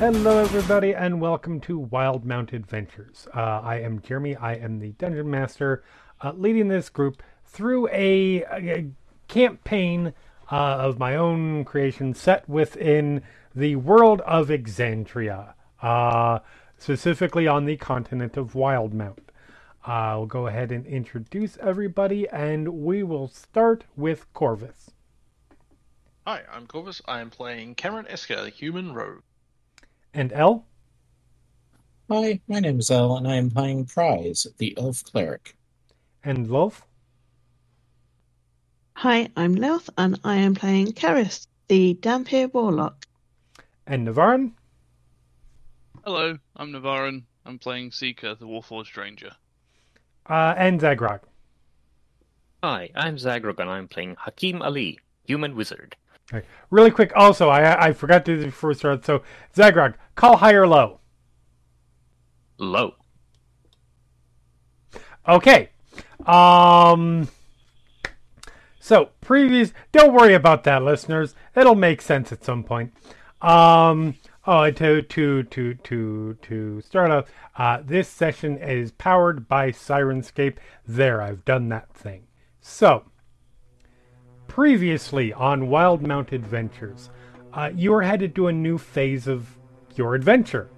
Hello, everybody, and welcome to Wildemount Adventures. Uh, I am Jeremy. I am the dungeon master, uh, leading this group through a, a campaign uh, of my own creation set within the world of Exandria, uh, specifically on the continent of Wildemount. I'll go ahead and introduce everybody, and we will start with korvys. Hi, I'm korvys. I am playing Kamron Esker, the human rogue. And L? Hi, my name is L, and I am playing Prize, the elf cleric. And Lilth? Hi, I'm Lilth, and I am playing Keres, the Dhampir Warlock. And Navarran? Hello, I'm Navarran. I'm playing Seeker, the Warforged Ranger. Uh, and Zaghrog. Hi, I'm Zaghrog and I'm playing Hakim Ali, Human Wizard. Okay. Really quick, also, I I forgot to do this before we start. So, Zaghrog, call high or low. Low. Okay. Um. So previous, don't worry about that, listeners. It'll make sense at some point. Um. Oh, to to to to to start off, uh, this session is powered by Syrinscape. There, I've done that thing. So, previously on Wildemount Adventures, uh, you were headed to a new phase of your adventure.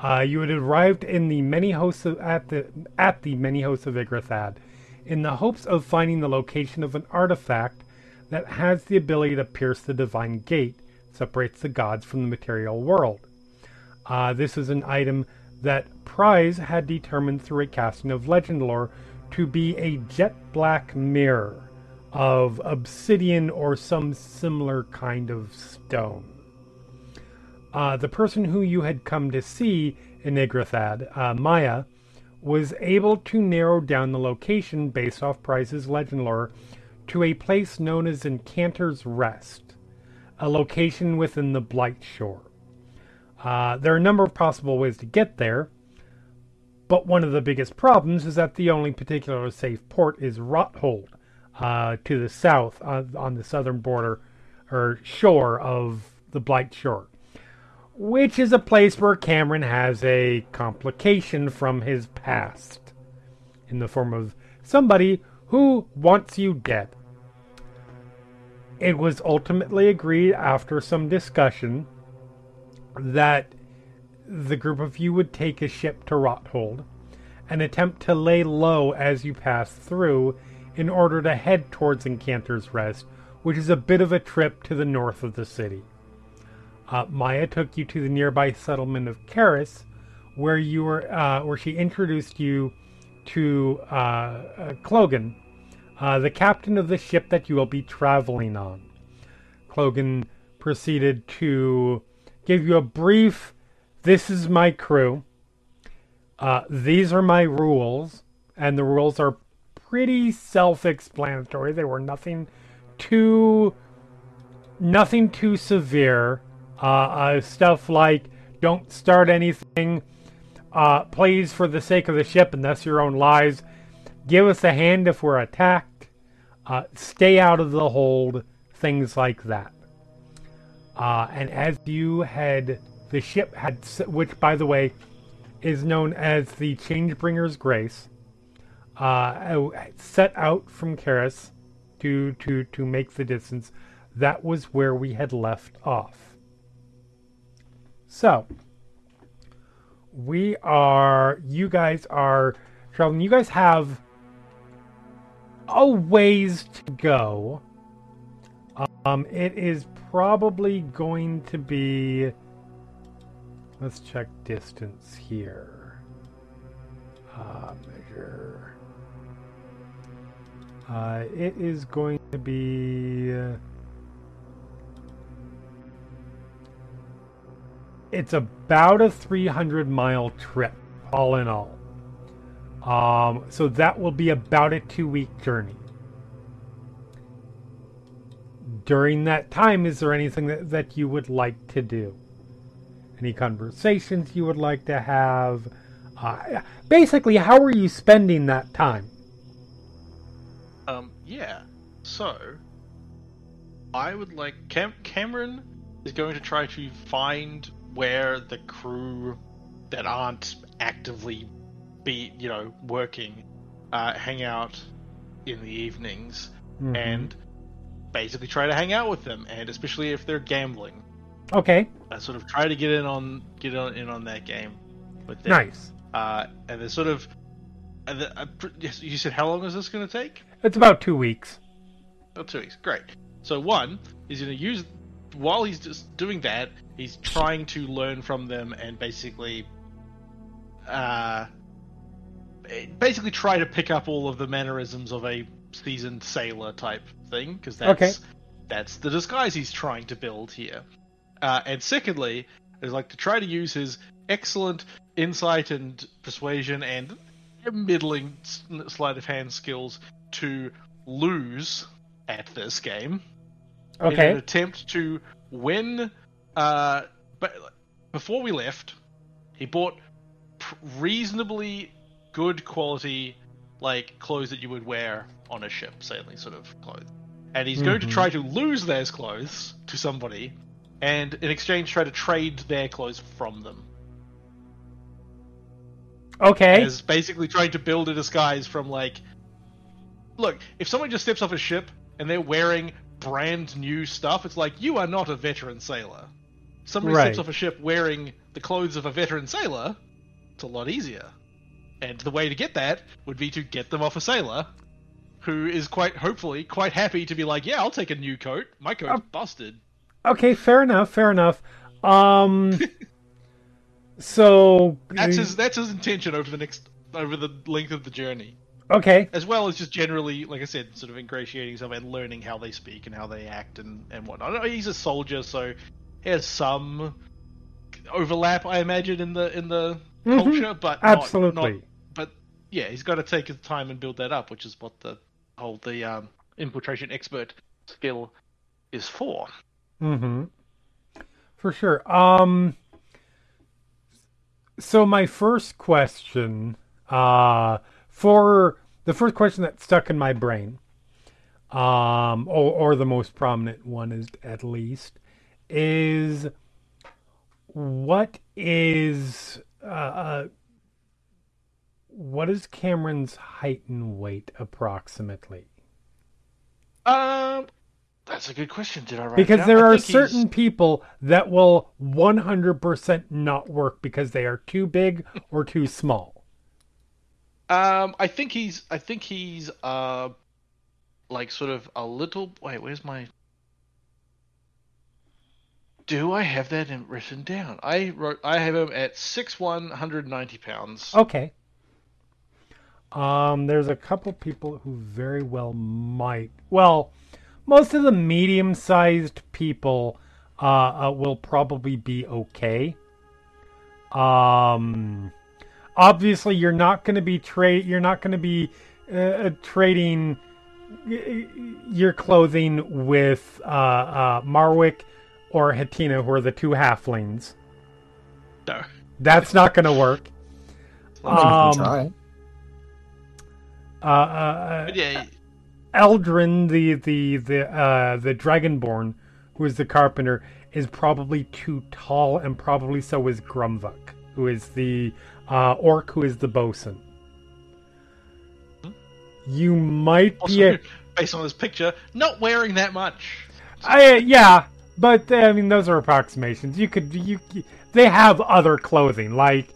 Uh, you had arrived in the many hosts of, at the at the many hosts of Igrathad, in the hopes of finding the location of an artifact that has the ability to pierce the divine gate, separates the gods from the material world. Uh, this is an item that Prize had determined through a casting of legend lore to be a jet black mirror of obsidian or some similar kind of stone. Uh, the person who you had come to see in Igrathad, uh, Maya, was able to narrow down the location based off Prize's legend lore to a place known as Encanter's Rest, a location within the Blightshore. Uh, there are a number of possible ways to get there, but one of the biggest problems is that the only particular safe port is Rothold, uh, to the south uh, on the southern border or shore of the Blightshore which is a place where Kamron has a complication from his past in the form of somebody who wants you dead. It was ultimately agreed after some discussion that the group of you would take a ship to Rothold and attempt to lay low as you pass through in order to head towards Encanter's Rest, which is a bit of a trip to the north of the city. Uh, Maya took you to the nearby settlement of Karis, where you were, uh, where she introduced you to uh, uh Clogan, uh, the captain of the ship that you will be traveling on. Clogan proceeded to give you a brief. This is my crew. Uh, these are my rules, and the rules are pretty self-explanatory. They were nothing too, nothing too severe uh, uh, stuff like don't start anything, uh, please, for the sake of the ship and thus your own lives, give us a hand if we're attacked, uh, stay out of the hold, things like that. Uh, and as you had, the ship had, which by the way is known as the Changebringer's Grace, uh, set out from Karis to to to make the distance. That was where we had left off. So, we are, you guys are traveling. You guys have a ways to go. Um, it is probably going to be Let's check distance here. Uh, measure. Uh, it is going to be. Uh, it's about a 300 mile trip, all in all. Um, so that will be about a two week journey. During that time, is there anything that, that you would like to do? Any conversations you would like to have? Uh, basically, how are you spending that time? Um, yeah. So, I would like Cam- Kamron is going to try to find where the crew that aren't actively be you know working uh, hang out in the evenings Mhm. and basically try to hang out with them and especially if they're gambling Okay, I sort of try to get in on get on, in on that game with them. nice. uh, and then sort of the, uh, yes, you said how long is this going to take It's about two weeks. Two weeks. Great. So one, is going to use while he's just doing that, he's trying to learn from them and basically, uh, basically try to pick up all of the mannerisms of a seasoned sailor type thing because that's Okay. that's the disguise he's trying to build here. Uh, and secondly, is like to try to use his excellent insight and persuasion and middling sleight of hand skills to lose at this game in an attempt to win. Uh, but before we left, he bought pr- reasonably good quality, like clothes that you would wear on a ship, sailing sort of clothes. And he's going to Mhm. try to lose those clothes to somebody, and in exchange try to trade their clothes from them. okay, As basically trying to build a disguise from like, look, if someone just steps off a ship and they're wearing brand new stuff, it's like you are not a veteran sailor. Somebody Right. steps off a ship wearing the clothes of a veteran sailor, it's a lot easier. And the way to get that would be to get them off a sailor who is quite hopefully quite happy to be like, yeah, I'll take a new coat. My coat's Uh, busted. okay. Fair enough. Fair enough. Um, so That's his that's his intention over the next over the length of the journey. okay. as well as just generally, like I said, sort of ingratiating himself and learning how they speak and how they act and, and whatnot. He's a soldier, so he has some overlap, I imagine, in the in the Mhm. culture, but Absolutely. not- but yeah, he's got to take his time and build that up, which is what the whole the um, infiltration expert skill is for. Mm-hmm. For sure. Um. So my first question, uh, for the first question that stuck in my brain, um, or, or the most prominent one is at least, is what is uh, uh what is Kamron's height and weight approximately? Um, that's a good question. Did I write? it because there I are think he's- certain people that will 100% not work because they are too big or too small. Um, I think he's. I think he's. Uh, like sort of a little. Wait, where's my? Do I have that in, written down? I wrote. I have him at six 190 pounds. Okay. Um, there's a couple people who very well might. Well, most of the medium-sized people uh, uh, will probably be okay. Um, obviously, you're not going to be trade. You're not going to be uh, trading y- y- your clothing with uh, uh, Marwick or Hatina, who are the two halflings. No. That's not going to work. I mean, you can Um, try. Uh, uh, yeah, Eldrin, the the the uh, the Dragonborn, who is the carpenter, is probably too tall, and probably so is Grumvuk, who is the uh, orc, who is the bosun. You might also be, a, based on this picture, not wearing that much. I, yeah, but I mean those are approximations. You could you they have other clothing, like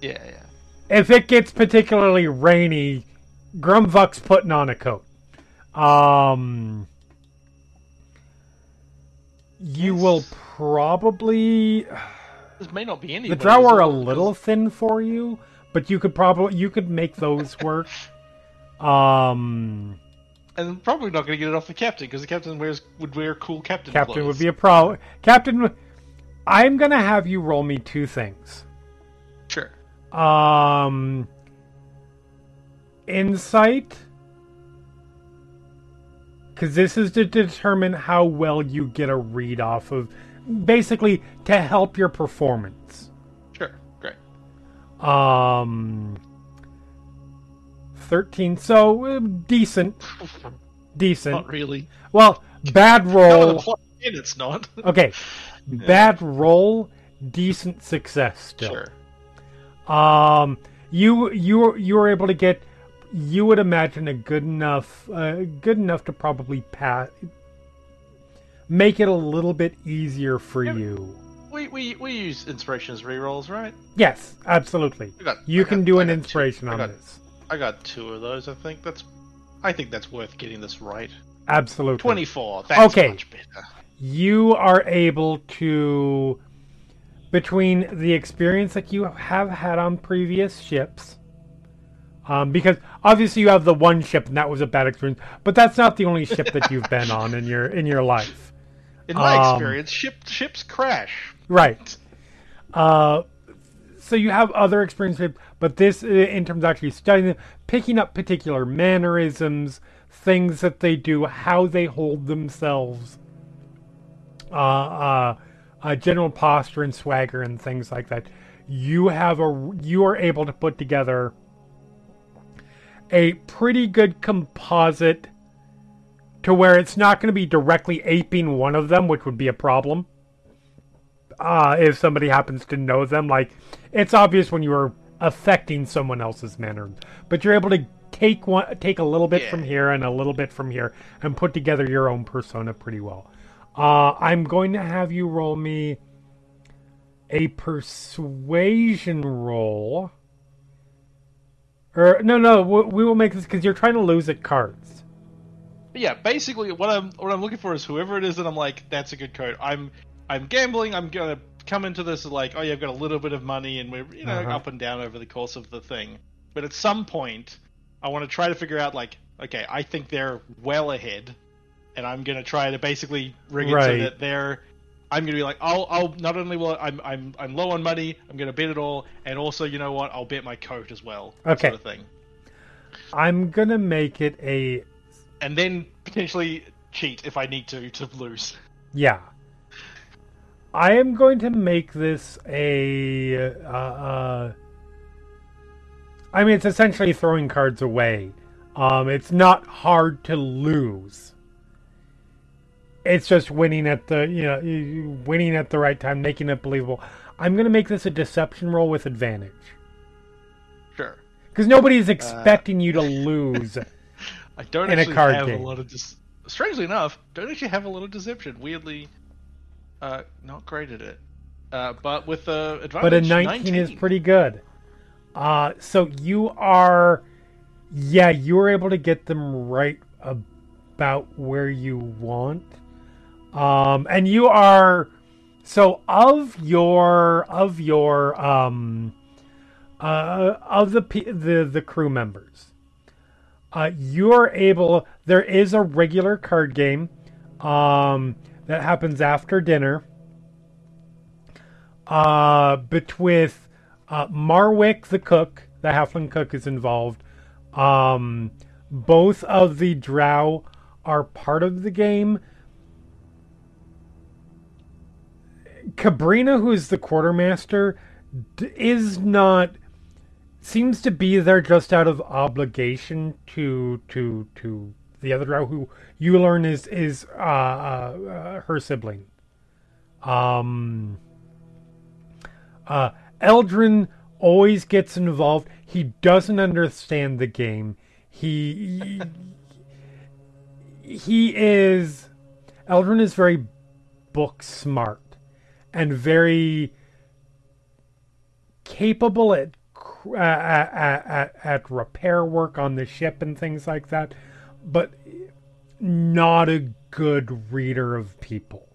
Yeah, yeah. if it gets particularly rainy, Grumvuk's putting on a coat. Um, you will probably. This may not be any. The drow are a little thin for you, but you could probably you could make those work. Um, and probably not going to get it off the captain because the captain wears would wear cool captain. captain would be a pro. Captain, I'm gonna have you roll me two things. sure. Um, insight, because this is to determine how well you get a read off of, basically to help your performance. Sure. Great. Um, thirteen, so uh, decent, decent. Not really. Well, bad roll. in it's not. Okay, bad roll, decent success still. Sure. Um, you you you were able to get, you would imagine a good enough, uh, good enough to probably pass, make it a little bit easier for Yeah. you. We, we we use inspiration as rerolls, right? Yes, absolutely. Got, You I can got- do I an got two- inspiration I on got- this. I got two of those. I think that's. I think that's worth getting this right. Absolutely. Twenty-four. That's Okay. much better. you are able to between the experience that you have had on previous ships um, because obviously you have the one ship and that was a bad experience but that's not the only ship that you've been on in your in your life In my Um, experience, ship ships crash. right uh, so you have other experiences but this uh, in terms of actually studying them picking up particular mannerisms things that they do how they hold themselves uh, uh, uh, general posture and swagger and things like that. You have a you are able to put together a pretty good composite to where it's not going to be directly aping one of them, which would be a problem. Uh, if somebody happens to know them, like it's obvious when you are affecting someone else's manner, but you're able to take one, take a little bit Yeah. from here and a little bit from here, and put together your own persona pretty well. Uh, I'm going to have you roll me a persuasion roll. Or no, no, we we will make this because you're trying to lose at cards. But yeah, basically what I'm what I'm looking for is whoever it is that I'm like, that's a good code. I'm I'm gambling. I'm gonna come into this like, oh yeah, I've got a little bit of money, and we're you know Uh-huh. up and down over the course of the thing. But at some point, I want to try to figure out like, okay, I think they're well ahead, and I'm gonna try to basically rig it so that they're. I'm gonna be like, I'll, I'll not only will I'm, I'm, I'm low on money. I'm gonna bet it all, and also, you know what? I'll bet my coat as well. Okay. Sort of thing. I'm gonna make it a and then potentially cheat if I need to to lose. yeah. I am going to make this a. Uh, uh, I mean, it's essentially throwing cards away. Um, it's not hard to lose. It's just winning at the you know winning at the right time, making it believable. I'm going to make this a deception roll with advantage Sure. because nobody's expecting you to lose. I don't In a actually card have game. a lot of dis- strangely enough, don't actually have a lot of deception. Weirdly, uh, not great at it. Uh, but with the advantage, but a 19, is pretty good. Uh, so you are, yeah, you were able to get them right about where you want. Um, and you are, so of your of your um, uh, of the the the crew members, uh, you are able. There is a regular card game, um, that happens after dinner uh, but with uh, Marwick the cook, the halfling cook is involved. Um, both of the drow are part of the game. Cabrina, who is the quartermaster, is not seems to be there just out of obligation to to to the other drow who you learn is is uh, uh, uh, her sibling. Um, uh, Eldrin always gets involved. He doesn't understand the game. He he is Eldrin is very book smart and very capable at cr- at, at, at, at repair work on the ship and things like that, but not a good reader of people.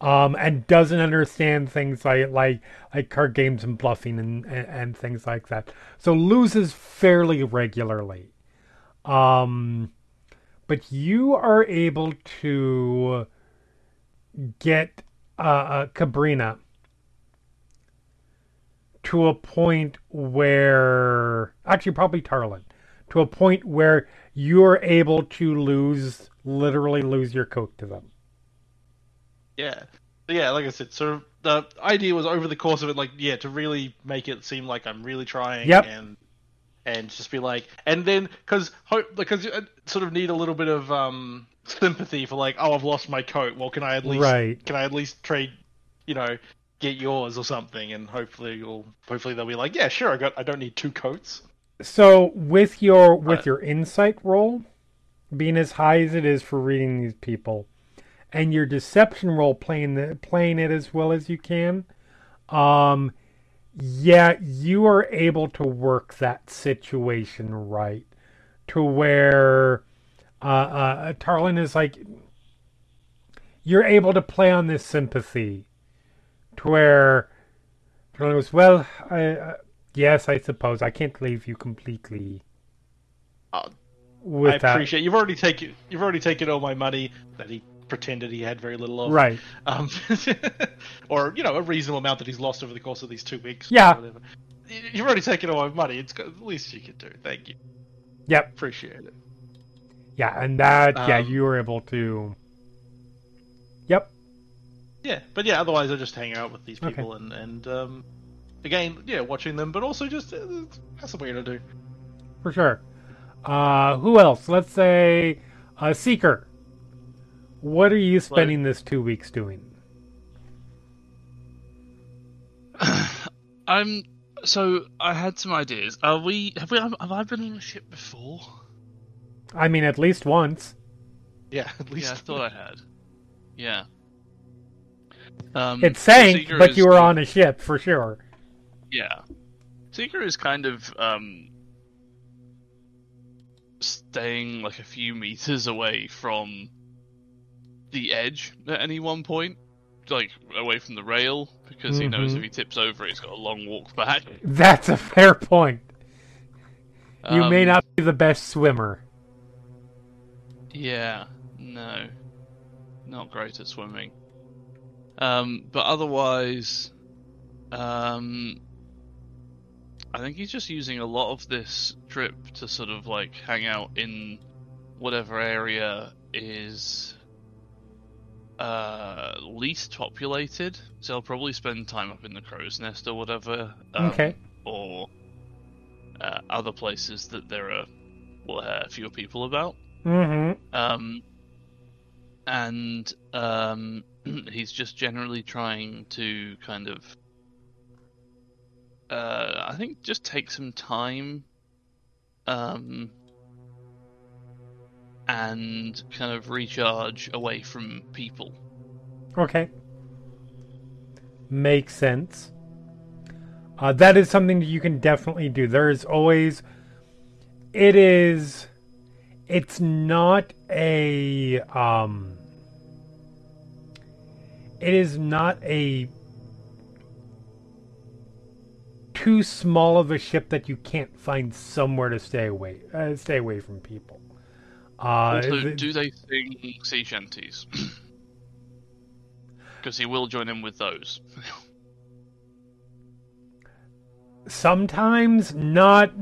um, and doesn't understand things like like like card games and bluffing and, and, and things like that. So loses fairly regularly. Um, but you are able to get uh, uh, Cabrina to a point where actually probably Tarlin to a point where you're able to lose literally lose your coat to them. Yeah. Yeah, like I said, sort of the idea was over the course of it, like yeah, to really make it seem like I'm really trying, Yep. and and just be like, and then because hope because you uh, sort of need a little bit of um sympathy for like, oh, I've lost my coat. Well, can I at least Right. can I at least trade, you know, get yours or something, and hopefully you'll hopefully they'll be like, yeah, sure, I got I don't need two coats. So with your with your insight roll being as high as it is for reading these people, and your deception roll playing the, playing it as well as you can, um, yeah, you are able to work that situation right to where uh, uh, Tarlin is like you're able to play on this sympathy to where Tarlin goes, well, I. Uh, Yes, I suppose I can't leave you completely. Uh, with I that, appreciate you've already taken you've already taken all my money that he pretended he had very little of. right? um, or you know a reasonable amount that he's lost over the course of these two weeks. Yeah. You've already taken all my money. It's the least you can do. Thank you. Yep, Appreciate it. yeah, and that, yeah, Um, you were able to. Yep, Yeah, but yeah. Otherwise, I just hang out with these Okay. people and and um, again, yeah, watching them, but also just uh, that's what we're gonna do. for sure. Uh, who else? Let's say, uh, Seeker. What are you spending this two weeks doing? I'm so I had some ideas. Are we have we have I been on a ship before? I mean, at least once. Yeah, at least Yeah, I thought I had. Yeah. Um, It sank, Seeker but is you were on a ship for sure. Yeah. Seeker is kind of um staying like a few meters away from the edge at any one point. Like away from the rail, because he knows Mhm. if he tips over he's got a long walk back. That's a fair point. You may Um, not be the best swimmer. Yeah, no. Not great at swimming. Um, but otherwise, um, I think he's just using a lot of this trip to sort of like hang out in whatever area is uh, least populated. So he'll probably spend time up in the crow's nest or whatever. um, Okay. Or uh, other places that there are well, uh, fewer people about. Mm-hmm. Um, and um, he's just generally trying to kind of, uh, I think, just take some time, um, and kind of recharge away from people. Okay. Makes sense. Uh, that is something that you can definitely do. There is always. It is. It's not a. Um, it is not a. Too small of a ship that you can't find somewhere to stay away. Uh, stay away from people. Uh, also, th- do they sing sea shanties? Because he will join in with those. sometimes not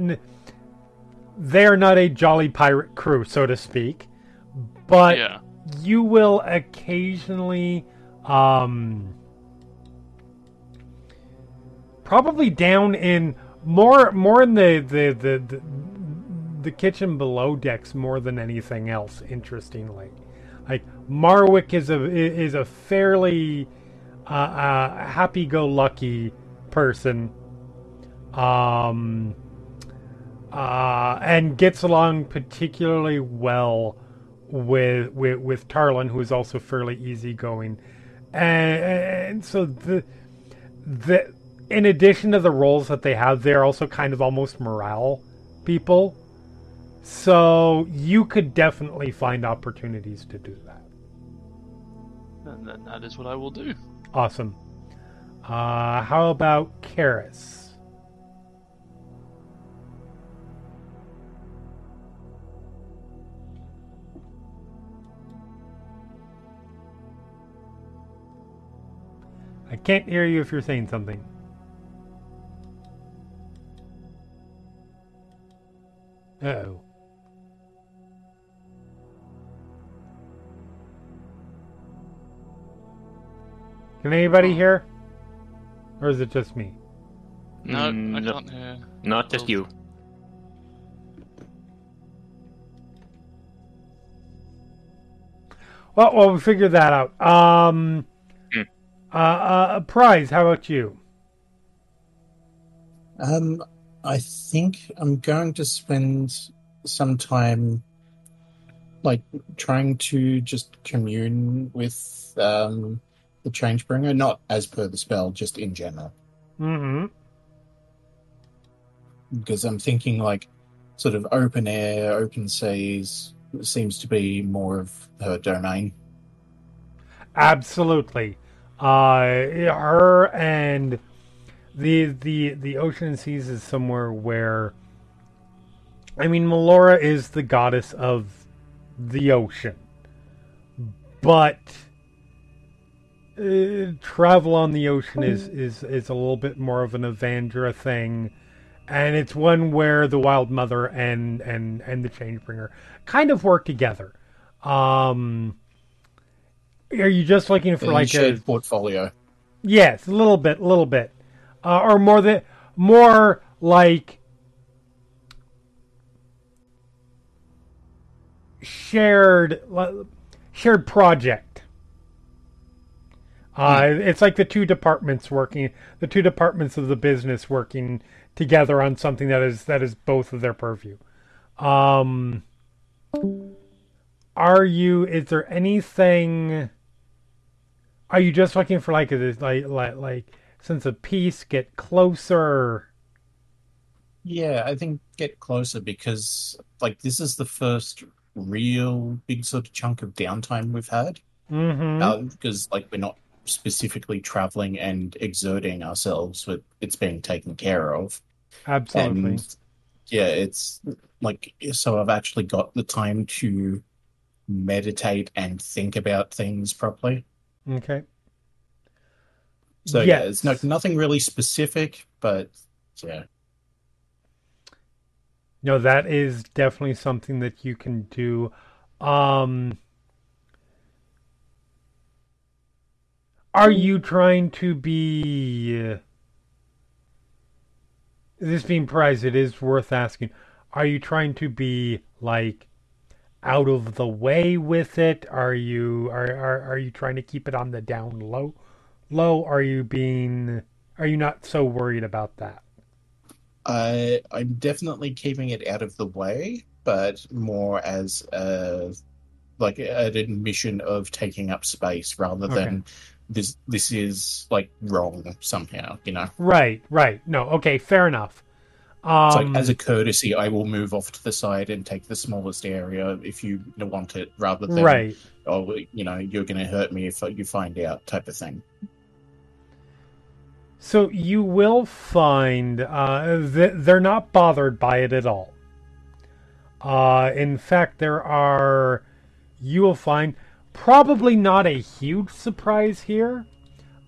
they're not a jolly pirate crew so to speak but yeah. you will occasionally um probably down in more more in the the the, the, the kitchen below decks more than anything else interestingly like marwick is a is a fairly uh, uh happy-go-lucky person um, uh, and gets along particularly well with with with Tarlin, who is also fairly easygoing, and, and so the the in addition to the roles that they have, they're also kind of almost morale people. So you could definitely find opportunities to do that. and then that is what I will do. Awesome. Uh, how about Keres? I can't hear you if you're saying something. Uh-oh. Can anybody hear? Or is it just me? No, Mm, I can't hear. Not just you. Well, well, we figured that out. Um, Hmm. uh, uh, prize. How about you? Um, I think I'm going to spend some time, like, trying to just commune with um, the Changebringer, not as per the spell, just in general. Mm-hmm. Because I'm thinking, like, sort of open air, open seas seems to be more of her domain. Absolutely. Uh, her and the the the ocean and seas is somewhere where. I mean, Melora is the goddess of the ocean, but uh, travel on the ocean is is is a little bit more of an Avandra thing, and it's one where the Wild Mother and and and the Changebringer kind of work together. Um, are you just looking for In like a portfolio. Yes, a little bit, a little bit, uh, or more than more like shared shared project. Uh, It's like the two departments working, the two departments of the business working together on something that is that is both of their purview. Um, are you? Is there anything? Are you just looking for like a like like like sense of peace? Get closer. Yeah, I think get closer because, like, this is the first real big sort of chunk of downtime we've had. Mm-hmm. Uh, because like we're not specifically traveling and exerting ourselves, but it's being taken care of. Absolutely. And yeah, it's like so I've actually got the time to meditate and think about things properly. okay. So yeah, it's no, nothing really specific, but yeah. No, that is definitely something that you can do. Um, are you trying to be? Uh, this being prized, it is worth asking. Are you trying to be like out of the way with it? Are you are are, are you trying to keep it on the down low? Low? Are you being? Are you not so worried about that? I I'm definitely keeping it out of the way, but more as a like an admission of taking up space rather Okay. than this this is like wrong somehow, you know. Right, right. No, okay, fair enough. Um, It's like as a courtesy, I will move off to the side and take the smallest area if you want it, rather than right. oh, you know, you're going to hurt me if you find out, type of thing. So you will find uh, that they're not bothered by it at all. Uh, in fact, there are. You will find probably not a huge surprise here,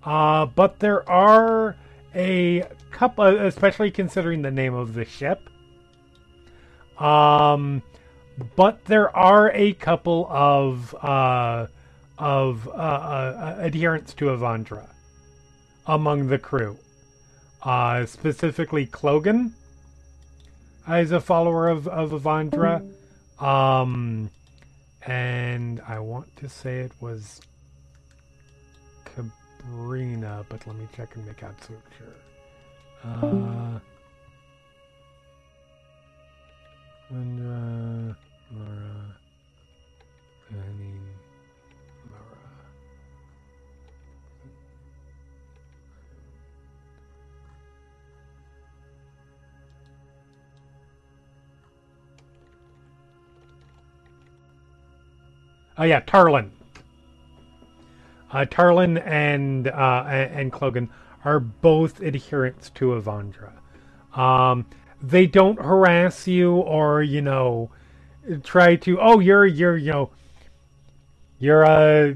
uh, but there are a couple, especially considering the name of the ship. Um, but there are a couple of uh, of uh, uh, adherents to Avandra among the crew. Uh, specifically, Clogan is a follower of, of Avandra. Um, and I want to say it was Cabrina, but let me check and make absolute sure. Uh, Avandra, Laura, I Oh yeah, Tarlin. uh, Tarlin and uh, and Clogan are both adherents to Avandra. Um, they don't harass you or you know try to oh you're you're you know you're a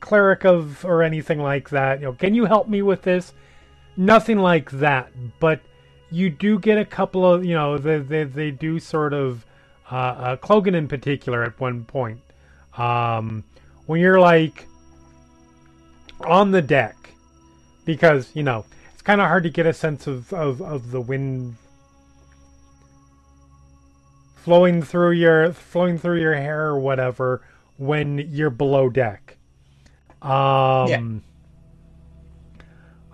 cleric of or anything like that. You know, can you help me with this? Nothing like that, but you do get a couple of you know they they, they do sort of uh, uh, Clogan in particular at one point um, when you're like on the deck because you know it's kind of hard to get a sense of, of, of the wind flowing through your flowing through your hair or whatever when you're below deck. Um, Yeah.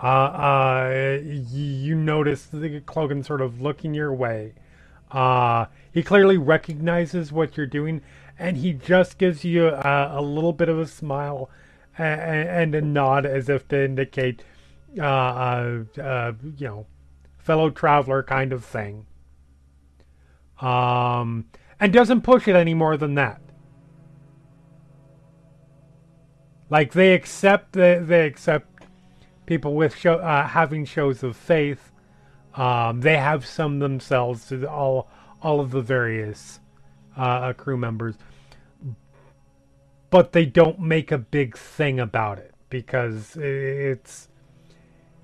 uh, uh, you notice the Clogan sort of looking your way. Uh, he clearly recognizes what you're doing, and he just gives you a, a little bit of a smile and, and a nod as if to indicate, uh, uh, uh, you know, fellow traveler kind of thing. Um, and doesn't push it any more than that. Like they accept they, they accept people with show, uh, having shows of faith. Um, they have some themselves to all all of the various uh, crew members, but they don't make a big thing about it because it's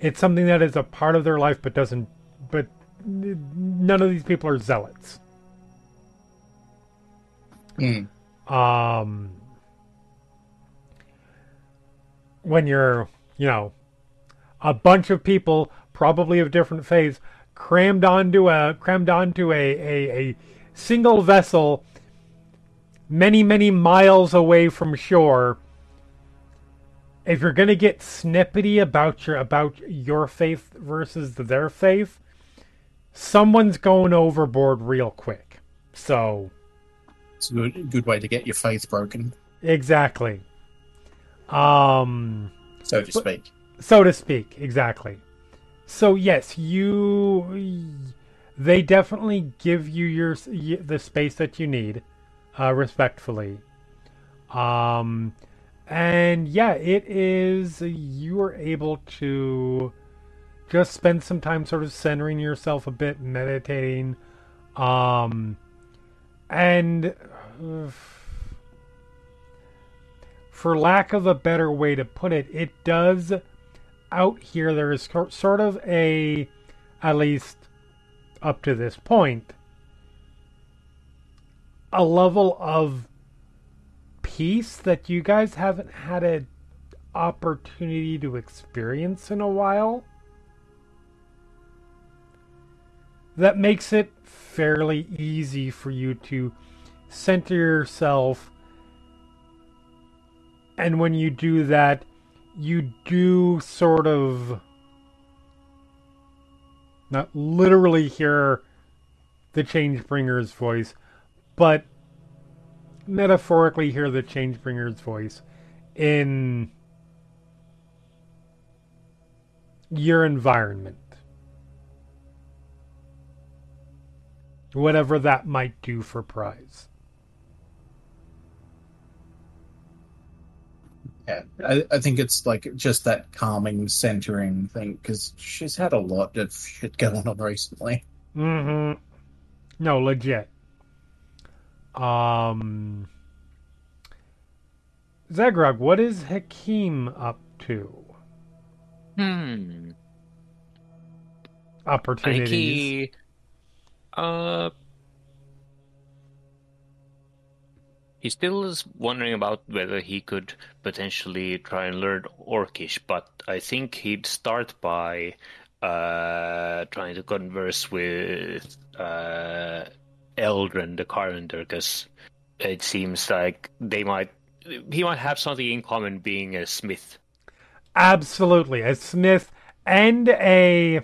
it's something that is a part of their life, but doesn't. But none of these people are zealots. Hmm. Um, when you're, you know, a bunch of people, probably of different faiths, crammed onto a crammed onto a, a, a single vessel many, many miles away from shore. If you're gonna get snippety about your about your faith versus their faith, someone's going overboard real quick. So It's a good, good way to get your faith broken, exactly. Um so to speak. so to speak exactly so yes you they definitely give you your the space that you need uh, respectfully. Um and yeah it is you are able to just spend some time sort of centering yourself a bit meditating um and for lack of a better way to put it it does out here there is sort of a at least up to this point a level of peace that you guys haven't had an opportunity to experience in a while that makes it fairly easy for you to center yourself. And when you do that you do sort of not literally hear the changebringer's voice, but metaphorically hear the changebringer's voice in your environment. Whatever that might do for prize. Yeah, I, I think it's like just that calming, centering thing because she's had a lot of shit going on recently. Mm-hmm. No, legit. Um, Zaghrog, what is Hakim up to? Hmm. Opportunities. He, uh, he still is wondering about whether he could potentially try and learn Orcish, but I think he'd start by uh, trying to converse with uh, Eldrin, the carpenter, because it seems like they might he might have something in common being a smith. Absolutely. A smith and a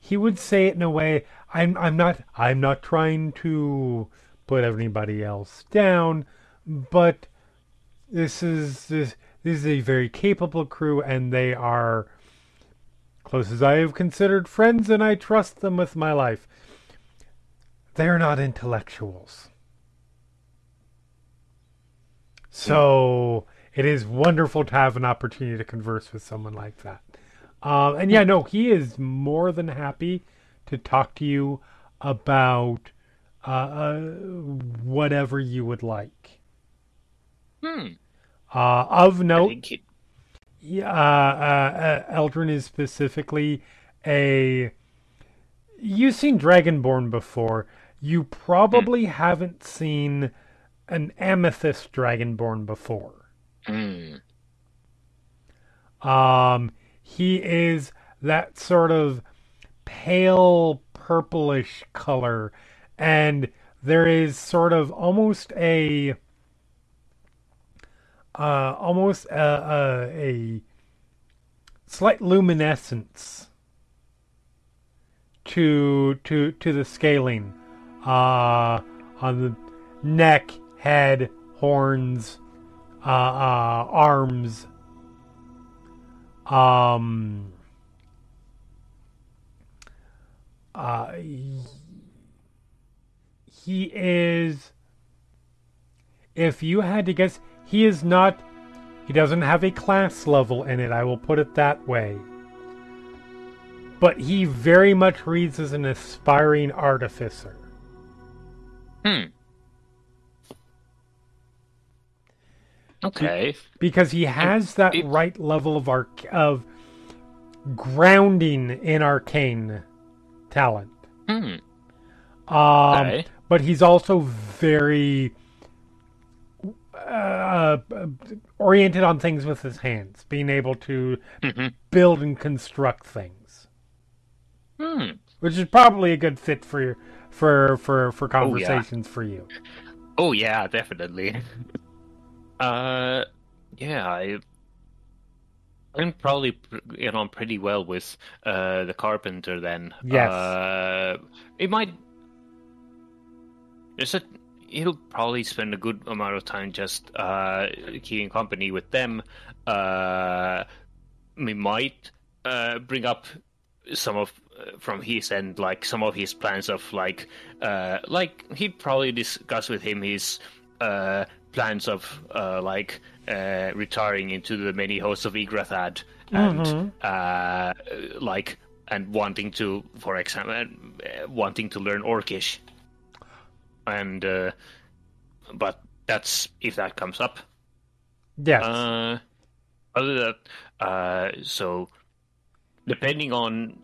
he would say it in a way I'm I'm not I'm not trying to put anybody else down, but this is this this is a very capable crew and they are close as I have considered friends and I trust them with my life. They're not intellectuals. So it is wonderful to have an opportunity to converse with someone like that. Um, and yeah, no, he is more than happy to talk to you about uh, uh, whatever you would like. Hmm. Uh, of note, he- yeah, uh, uh, Eldrin is specifically a. You've seen Dragonborn before. You probably haven't seen an Amethyst Dragonborn before. Hmm. Um, he is that sort of pale purplish color, and there is sort of almost a uh, almost a, a, a slight luminescence to to to the scaling uh, on the neck, head, horns, uh, uh, arms. Um, uh, he- is. If you had to guess, he is not. He doesn't have a class level in it. I will put it that way. But he very much reads as an aspiring artificer. Hmm. Okay. because he has that it- right level of arc of grounding in arcane talent. Hmm. Um, Okay. But he's also very uh, oriented on things with his hands, being able to Mhm. build and construct things, Hmm. which is probably a good fit for for for for Oh, yeah. conversations for you. Oh yeah, definitely. uh, yeah, I. I'm probably pr- get on pretty well with uh, the carpenter then. Yes. Uh, it might. There's a. He'll probably spend a good amount of time just uh, keeping company with them. Uh, we might uh, bring up some of uh, from his end, like some of his plans of like, uh, like he'd probably discuss with him his uh, plans of uh, like uh, retiring into the many hosts of Igrathad and uh, like and wanting to, for example, uh, wanting to learn Orcish, and uh, but that's if that comes up. Yes. Uh, other than that, uh, so depending on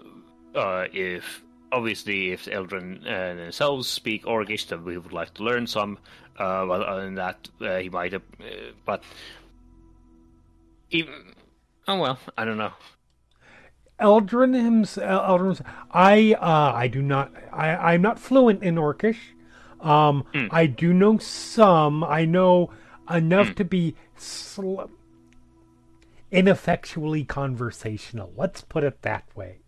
uh, if obviously if Eldrin uh, themselves speak Orcish, then we would like to learn some. Uh, but other than that, uh, he might have. Uh, but even oh well, I don't know. Eldrin himself, Eldrin, I uh, I do not I I'm not fluent in Orcish. Um, Hmm. I do know some. I know enough to be sl- ineffectually conversational. Let's put it that way.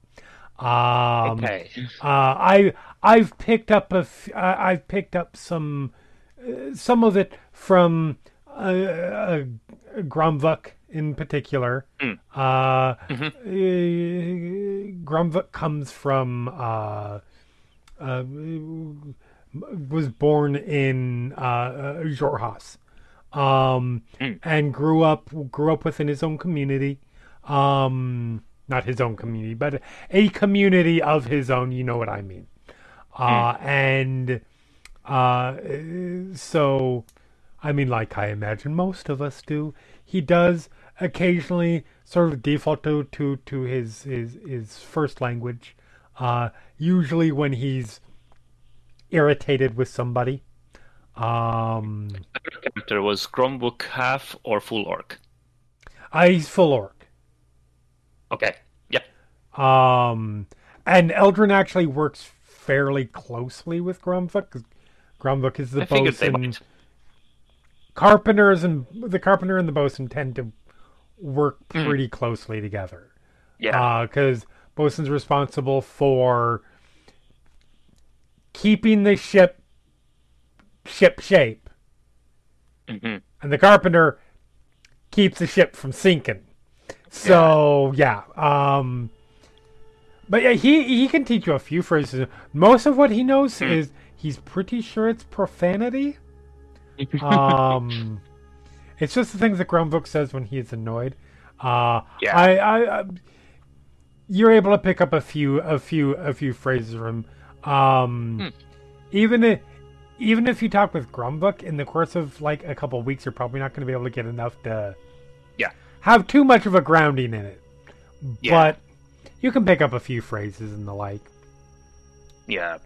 Um, Okay. uh, I I've picked up a f- I- I've picked up some uh, some of it from uh, uh, Gromvuk in particular. Mm. Uh, Mhm. uh, Gromvuk comes from uh, uh, was born in uh, uh, Jorhas, um, Mm. and grew up grew up within his own community. Um, not his own community, but a community of his own. You know what I mean. Uh, and uh, so, I mean, like I imagine most of us do, he does occasionally sort of default to to, to his, his his first language. Uh, usually when he's irritated with somebody. Um, There was Gromvuk half or full orc. uh, he's full orc. Okay. Yeah. Um, and Eldrin actually works fairly closely with Gromvuk because Gromvuk is the I bosun. Carpenters and the carpenter and the bosun tend to work Mm. pretty closely together. Yeah. because bosun's responsible for keeping the ship ship shape, hmm and the carpenter keeps the ship from sinking. So yeah, um, but yeah, he he can teach you a few phrases. Most of what he knows is he's pretty sure it's profanity. Um, It's just the things that Gromvuk says when he's annoyed. Uh, Yeah. I, I, I, you're able to pick up a few, a few, a few phrases from. Um, Hmm. Even if, even if you talk with Gromvuk in the course of like a couple of weeks, you're probably not going to be able to get enough to Yeah. have too much of a grounding in it. Yeah. But you can pick up a few phrases and the like. Yeah,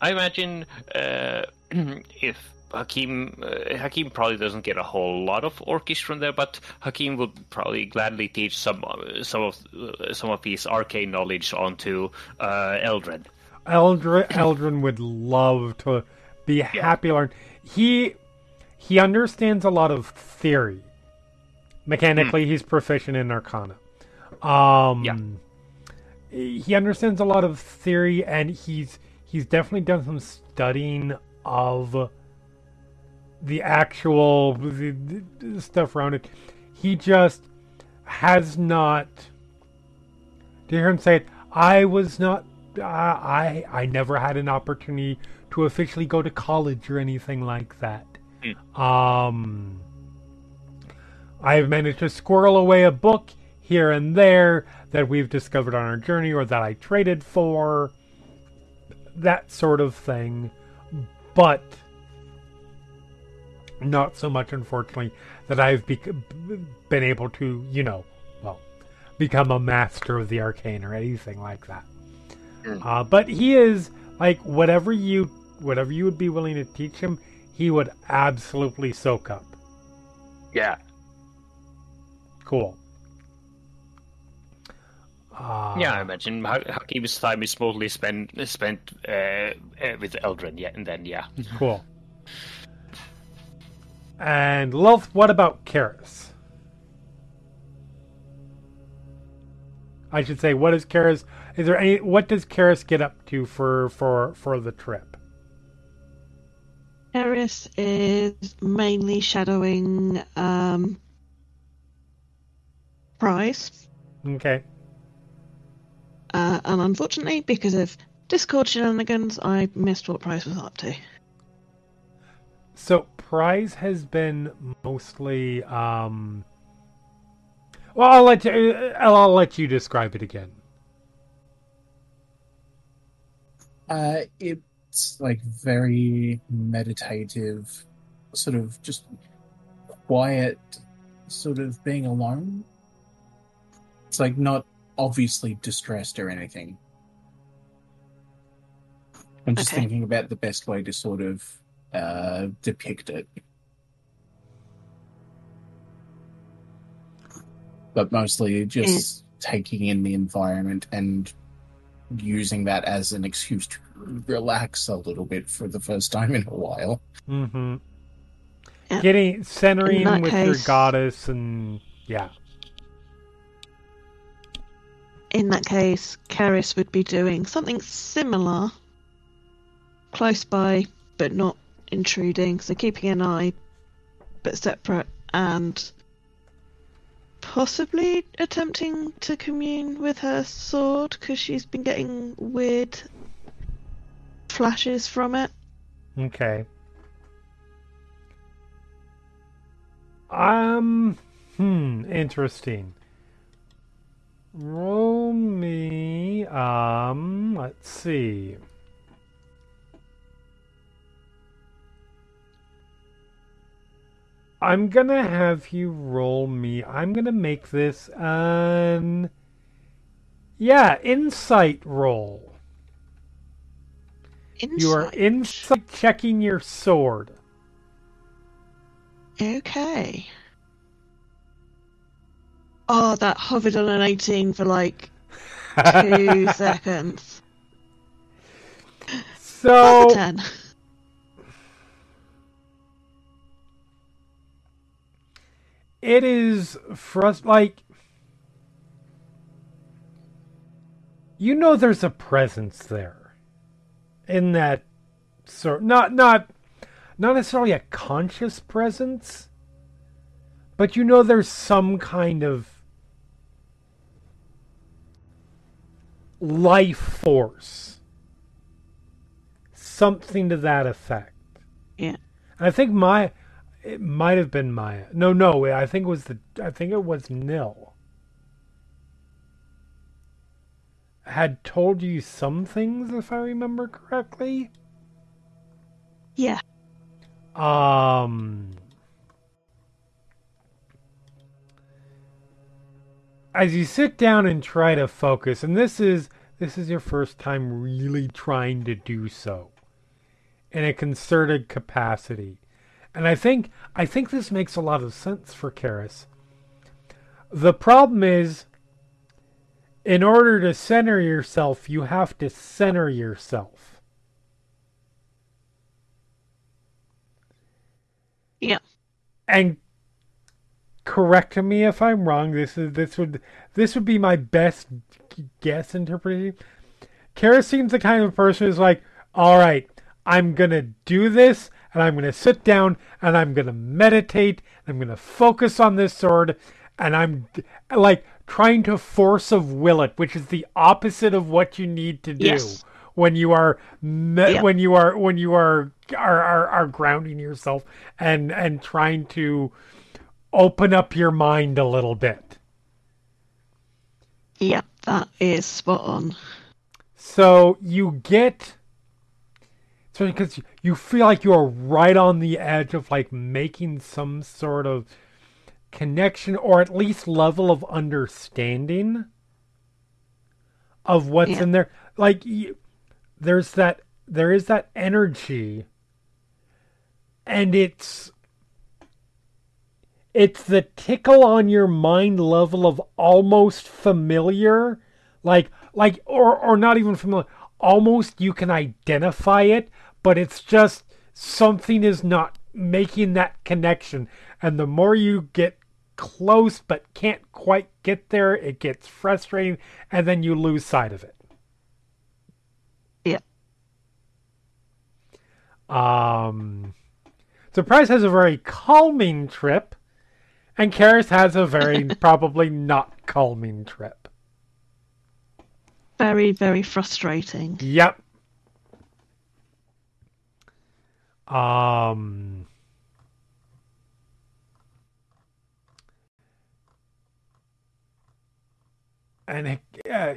I imagine uh, if Hakim uh, Hakim probably doesn't get a whole lot of Orcish from there, but Hakim would probably gladly teach some uh, some of uh, some of his arcane knowledge onto uh, Eldrin. Eldrin, Eldrin would love to be happy to learn. He he understands a lot of theory. Mechanically, he's proficient in Arcana. Um, Yeah. He understands a lot of theory, and he's he's definitely done some studying of the actual the, the stuff around it. He just has not. To hear him say it, I was not. I I never had an opportunity to officially go to college or anything like that. Um, I've managed to squirrel away a book here and there that we've discovered on our journey or that I traded for. That sort of thing, but not so much, unfortunately, that I've bec- been able to, you know, well, become a master of the arcane or anything like that. Uh, but he is like whatever you whatever you would be willing to teach him, he would absolutely soak up. Yeah, Cool. Uh, yeah. I imagine Ha- Hakim's time is mostly spent spent uh, uh, with Eldrin. Yeah, and then yeah. Cool. And Lilth, what about Keres? I should say, what is Keres? Is there any? What does Keres get up to for for for the trip? Keres is mainly shadowing um, Prize. Okay. Uh, and unfortunately, because of Discord shenanigans, I missed what Prize was up to. So Prize has been mostly. um Well, I'll let you. I'll, I'll let you describe it again. Uh, it's like very meditative, sort of just quiet, sort of being alone. It's like not obviously distressed or anything. I'm just Okay. thinking about the best way to sort of uh, depict it. But mostly just taking in the environment and using that as an excuse to relax a little bit for the first time in a while. Mm-hmm. Yeah. Getting centering In that with your goddess and yeah. In that case, Keres would be doing something similar, close by, but not intruding. So keeping an eye, but separate, and possibly attempting to commune with her sword because she's been getting weird flashes from it. Okay. Um. Hmm. Interesting. Roll me. Um. Let's see. I'm gonna have you roll me. I'm gonna make this an. Yeah, insight roll. Insight. You are Insight. checking your sword. Okay. Oh, that hovered on an 18 for like two seconds. So it is frust like you know there's a presence there in that sort not not not necessarily a conscious presence but you know there's some kind of life force something to that effect Yeah. and I think my it might have been Maya. No, no, I think it was the. I think it was Nil. Had told you some things, if I remember correctly. Yeah. Um. As you sit down and try to focus, and this is this is your first time really trying to do so in a concerted capacity. And I think I think this makes a lot of sense for Keres. The problem is in order to center yourself, you have to center yourself. Yeah. And correct me if I'm wrong. This is this would this would be my best guess interpretation. Keres seems the kind of person who's like, all right, I'm gonna do this, and I'm gonna sit down and I'm gonna meditate. I'm gonna focus on this sword, and I'm like trying to force of will it, which is the opposite of what you need to do Yes. when you are me- when you are when you are are, are are grounding yourself and and trying to open up your mind a little bit. Yeah, that is spot on. So you get, so because you feel like you're right on the edge of like making some sort of connection or at least level of understanding of what's Yeah. in there. Like you, there's that, there is that energy, and it's. It's the tickle on your mind level of almost familiar, like like or or not even familiar almost you can identify it but it's just something is not making that connection and the more you get close but can't quite get there it gets frustrating and then you lose sight of it Yeah. um surprise has a very calming trip and Keres has a very probably not calming trip Very, very frustrating. Yep. Um. And uh,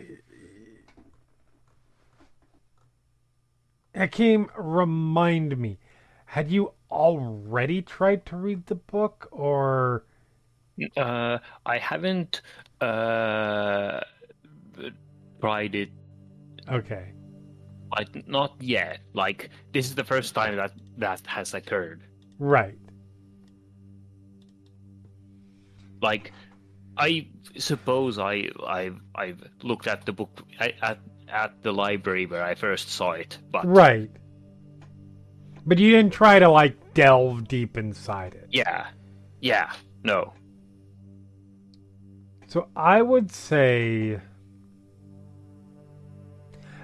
Hakim, remind me, had you already tried to read the book, or Uh, I haven't uh, tried it, okay? Like not yet. Like this is the first time that that has occurred. Right. Like, I suppose I I've I've looked at the book at at the library where I first saw it, but Right. But you didn't try to like delve deep inside it. yeah, yeah, no, So I would say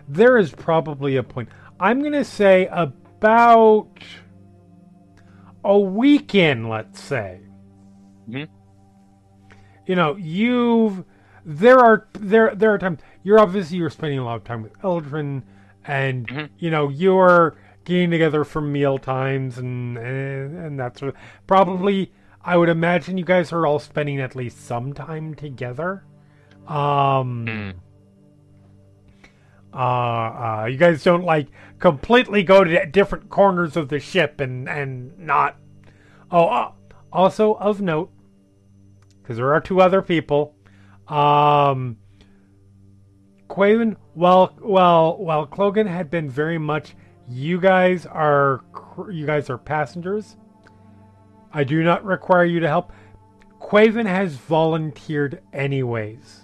there is probably a point. I'm going to say about a weekend, let's say. Mhm. You know, you've there are there there are times you're obviously you're spending a lot of time with Eldrin and Mhm. you know you're getting together for meal times and and, and that sort of probably I would imagine you guys are all spending at least some time together. Um Mm. Uh, uh, you guys don't like completely go to different corners of the ship and and not. Oh, uh, also of note, because there are two other people. Um, Quaven, well, well, well, Clogan had been very much. You guys are you guys are passengers. I do not require you to help. Quaven has volunteered anyways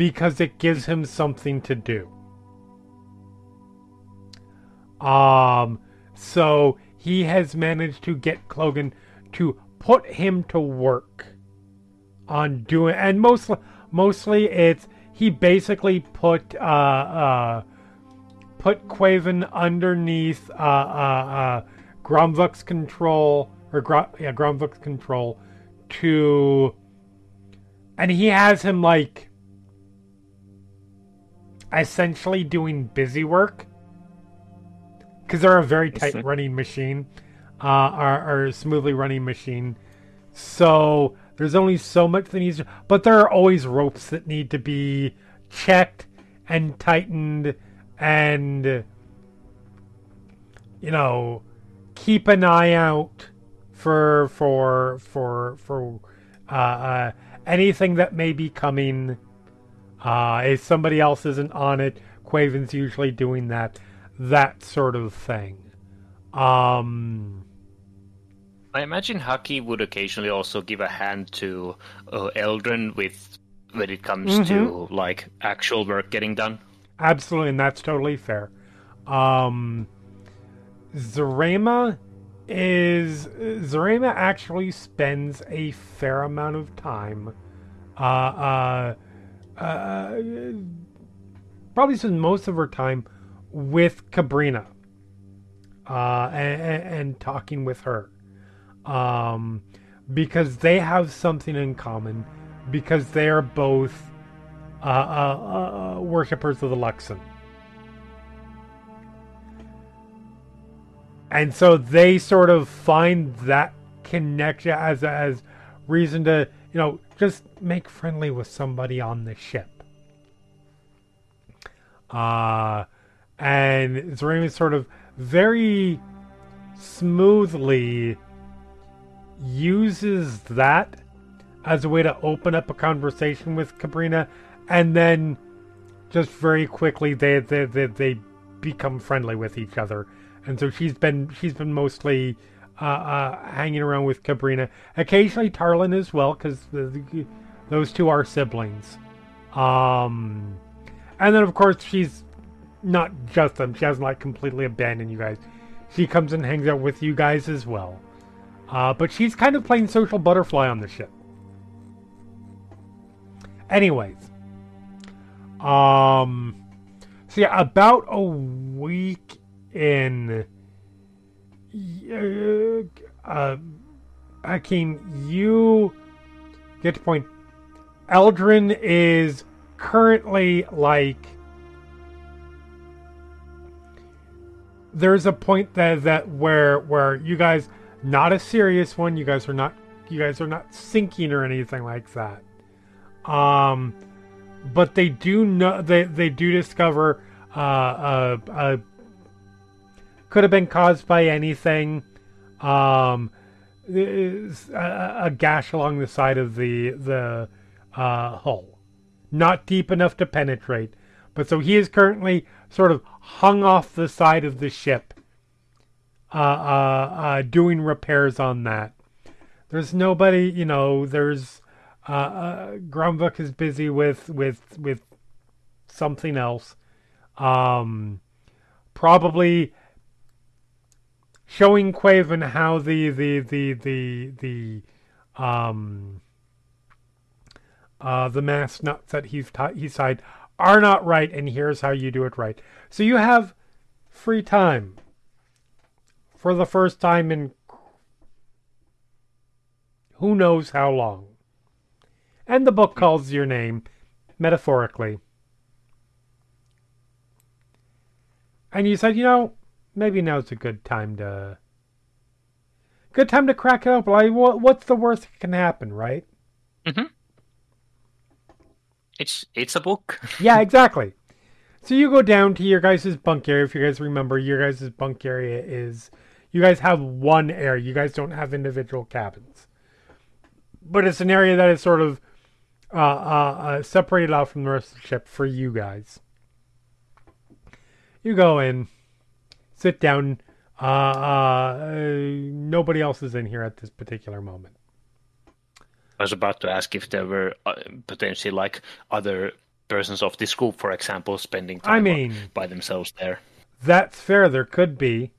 because it gives him something to do. Um, so he has managed to get Clogan to put him to work on doing, and mostly, mostly it's he basically put uh uh put Quaven underneath uh uh uh Gromvuk's control or Gro- yeah Gromvuk's control to, and he has him like essentially doing busy work because they're a very tight running machine. uh, are, are a smoothly running machine. So there's only so much that needs to, but there are always ropes that need to be checked and tightened and, you know, keep an eye out for, for, for, for, uh, uh, anything that may be coming. Uh, if somebody else isn't on it, Quaven's usually doing that, that sort of thing. Um, I imagine Haki would occasionally also give a hand to uh, Eldrin with when it comes Mm-hmm. to like actual work getting done. Absolutely, and that's totally fair. Um, Zarema is Zarema actually spends a fair amount of time. Uh, uh, uh, probably spends most of her time with Cabrina, uh, and, and talking with her, um, because they have something in common, because they are both uh, uh, uh, worshippers of the Luxon. And so they sort of find that connection as as reason to, you know, just make friendly with somebody on the ship. Uh and Zarema sort of very smoothly uses that as a way to open up a conversation with Cabrina, and then just very quickly they they they, they become friendly with each other. And so she's been she's been mostly uh, uh, hanging around with Cabrina, occasionally Tarlin as well, because those two are siblings. Um, and then of course she's not just them; she hasn't like completely abandoned you guys. She comes and hangs out with you guys as well. Uh, but she's kind of playing social butterfly on the ship. Anyways, um, so yeah, about a week in, uh, Hakim, you get to point. Eldrin is currently like. There's a point that that where where you guys not a serious one. You guys are not you guys are not sinking or anything like that. Um, but they do know they they do discover uh, uh, uh could have been caused by anything. Um, a, a gash along the side of the the uh, hull, not deep enough to penetrate. But so he is currently sort of hung off the side of the ship, uh, uh, uh, doing repairs on that. There's nobody, you know. There's uh, uh, Gromvuk is busy with with with something else. Um, probably showing Quaven how the the the the the um uh the mass nuts that he's he's tied are not right, and here's how you do it right. So you have free time for the first time in who knows how long. And the book calls your name, metaphorically. And you said, you know, maybe now's a good time to. Good time to crack it open. Like, what, what's the worst that can happen, right? Mm-hmm. It's it's a book. Yeah, exactly. So you go down to your guys' bunk area. If you guys remember, your guys' bunk area is. You guys have one area. You guys don't have individual cabins. But it's an area that is sort of uh, uh, uh, separated out from the rest of the ship for you guys. You go in, sit down. Uh, uh, nobody else is in here at this particular moment. I was about to ask if there were uh, potentially like other persons of this group, for example, spending time I mean- by themselves there. That's fair. There could be.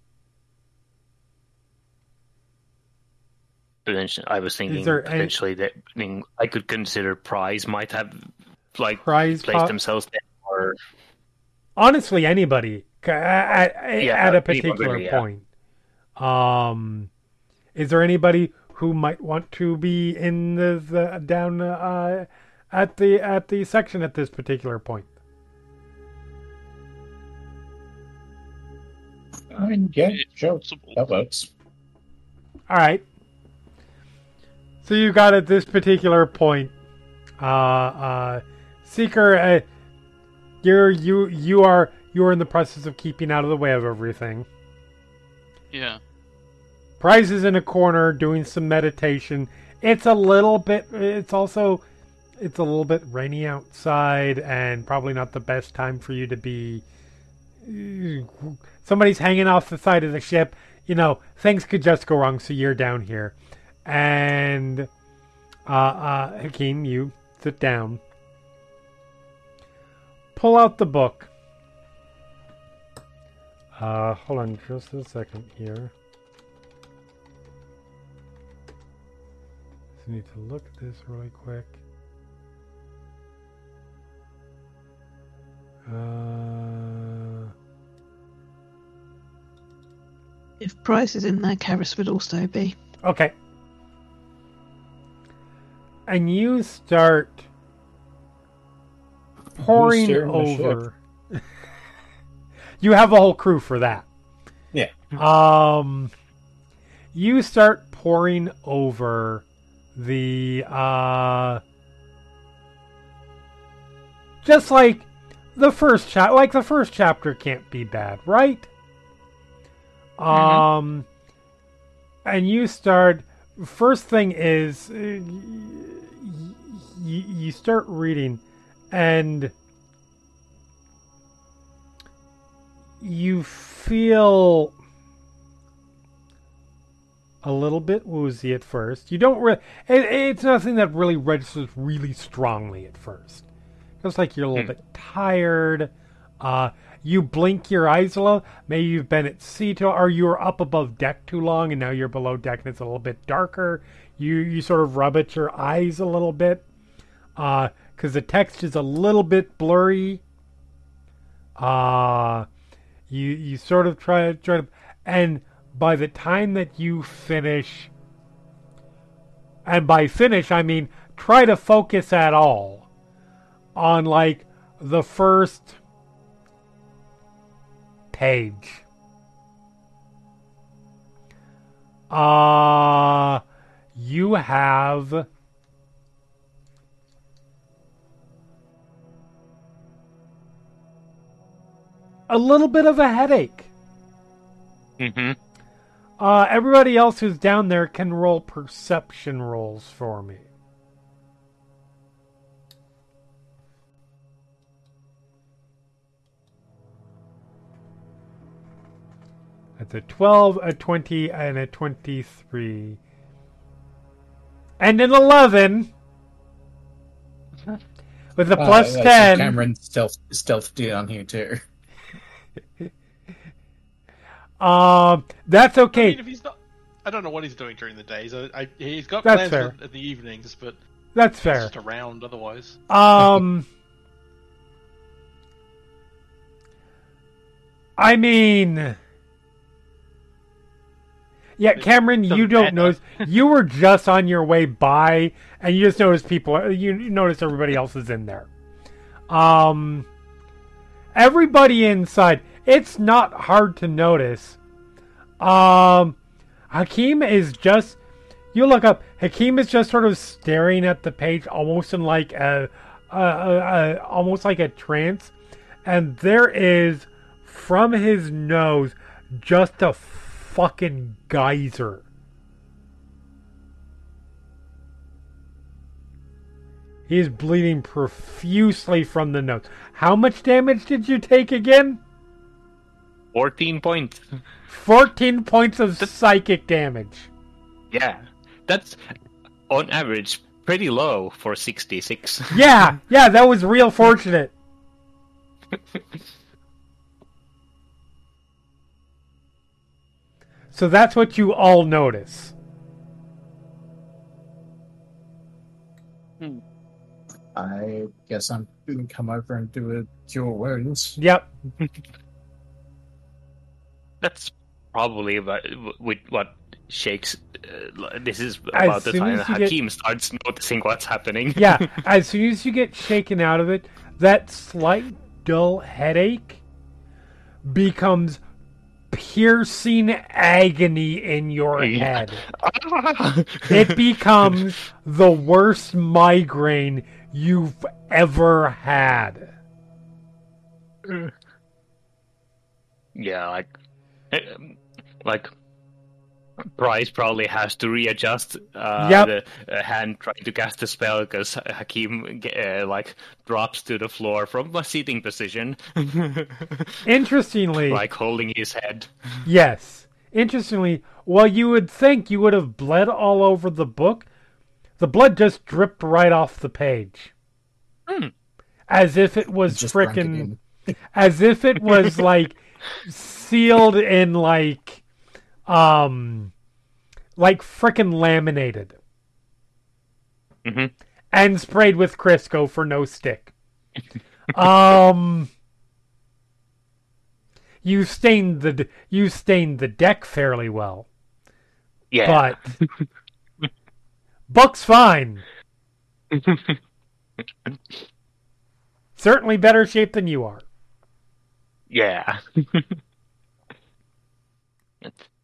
Potentially, I was thinking there potentially that I mean I could consider Prize might have like Prize placed po- themselves there, or honestly anybody at, at, Yeah, at a particular yeah. point um is there anybody who might want to be in the, the down uh at the at the section at this particular point I mean, yeah, It's sure, possible. that works. All right. So you got at this particular point, uh, uh, Seeker, uh, you're you you are you are in the process of keeping out of the way of everything. Yeah. Prize is in a corner doing some meditation. It's a little bit. It's also, it's a little bit rainy outside, and probably not the best time for you to be. Somebody's hanging off the side of the ship. You know, things could just go wrong. So you're down here, and uh, uh, Hakim, you sit down. Pull out the book. Uh, hold on just a second here. Just need to look at this really quick. Uh, If Prize is in there, Keres would also be. okay. And you start pouring steering the over. You have a whole crew for that. Yeah. Um, you start pouring over the uh, just like the first chap, like the first chapter can't be bad, right? Um, and you start. First thing is, uh, y- y- you start reading, and you feel a little bit woozy at first. You don't really. It, it's nothing that really registers really strongly at first. Just like you're a little bit tired. Uh, you blink your eyes a little. Maybe you've been at sea too, or you were up above deck too long, and now you're below deck and it's a little bit darker. You you sort of rub at your eyes a little bit, because the text is a little bit blurry. Uh you you sort of try try to, and by the time that you finish, and by finish I mean try to focus at all on like the first page. Uh you have a little bit of a headache. Mm-hmm. Uh, everybody else who's down there can roll perception rolls for me. That's a 12, a 20, and a 23. And an 11. With a plus yeah, so 10. Kamron stealth stealth down here too. Um, that's I okay. mean, if he's not, I don't know what he's doing during the days. I, I, he's got That's plans fair. at the evenings, but That's he's fair. just around otherwise. Um, I mean, yeah, Kamron, you don't notice. You were just on your way by, and you just noticed people. You notice everybody else is in there. Um, everybody inside. It's not hard to notice. Um, Hakim is just. You look up. Hakim is just sort of staring at the page, almost in like a, a, a, a almost like a trance, and there is from his nose just a fucking geyser. He is bleeding profusely from the nose. How much damage did you take again? 14 points. 14 points of psychic damage. Yeah. That's, on average, pretty low for 66. Yeah, yeah, that was real fortunate. So that's what you all notice. Hmm. I guess I'm gonna come over and do a cure wounds. Yep. That's probably about, with what shakes. Uh, this is As about the time as you get- Hakim starts noticing what's happening. Yeah, as soon as you get shaken out of it, that slight dull headache becomes piercing agony in your head. It becomes the worst migraine you've ever had. Yeah, like, like Prize probably has to readjust uh, Yep. the uh, hand trying to cast the spell because Hakim uh, like drops to the floor from a seating position, Interestingly, like holding his head. yes. Interestingly, while you would think you would have bled all over the book, the blood just dripped right off the page. Hmm. As if it was Just frickin' as if it was like sealed in like um like frickin' laminated hmm and sprayed with Crisco for no stick. um you stained the you stained the deck fairly well, Yeah. but book's fine. Certainly better shape than you are. yeah.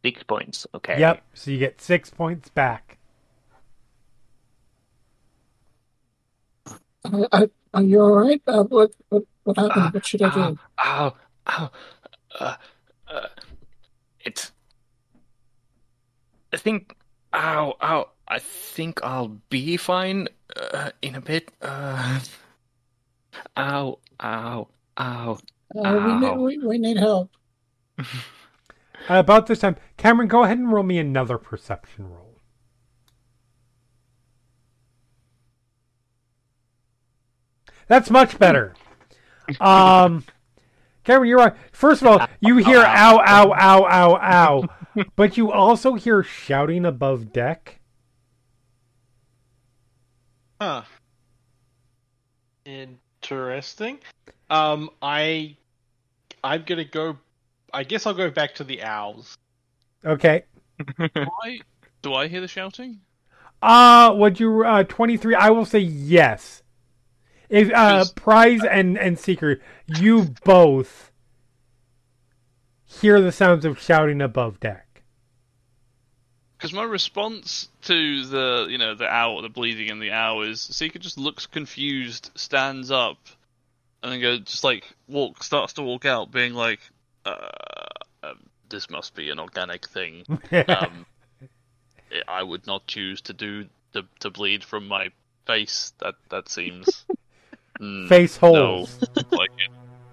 That's six points. Okay. Yep. So you get six points back. Uh, uh, are you all right? Uh, what, what what happened? What should I do? Ow, ow, uh, uh, it's. I think. Ow, ow. I think I'll be fine uh, in a bit. Uh, ow, ow, ow. Uh, we, need, we, we need help. about this time, Kamron, go ahead and roll me another perception roll. That's much better. Um, Kamron, you're right. First of all, you hear ow, ow, ow, ow, ow, but you also hear shouting above deck. Huh. Interesting. Um, I, I'm gonna go. I guess I'll go back to the owls. Okay. Do I, do I hear the shouting? Uh, would you, uh, 23? I will say yes. If, uh, Prize and, and Seeker, you both hear the sounds of shouting above deck. Because my response to the, you know, the owl, the bleeding and the owl is Seeker just looks confused, stands up, and then goes just like walk, starts to walk out, being like, uh, um, "This must be an organic thing." um, I would not choose to do the to bleed from my face. That that seems Mm, Face holes. don't like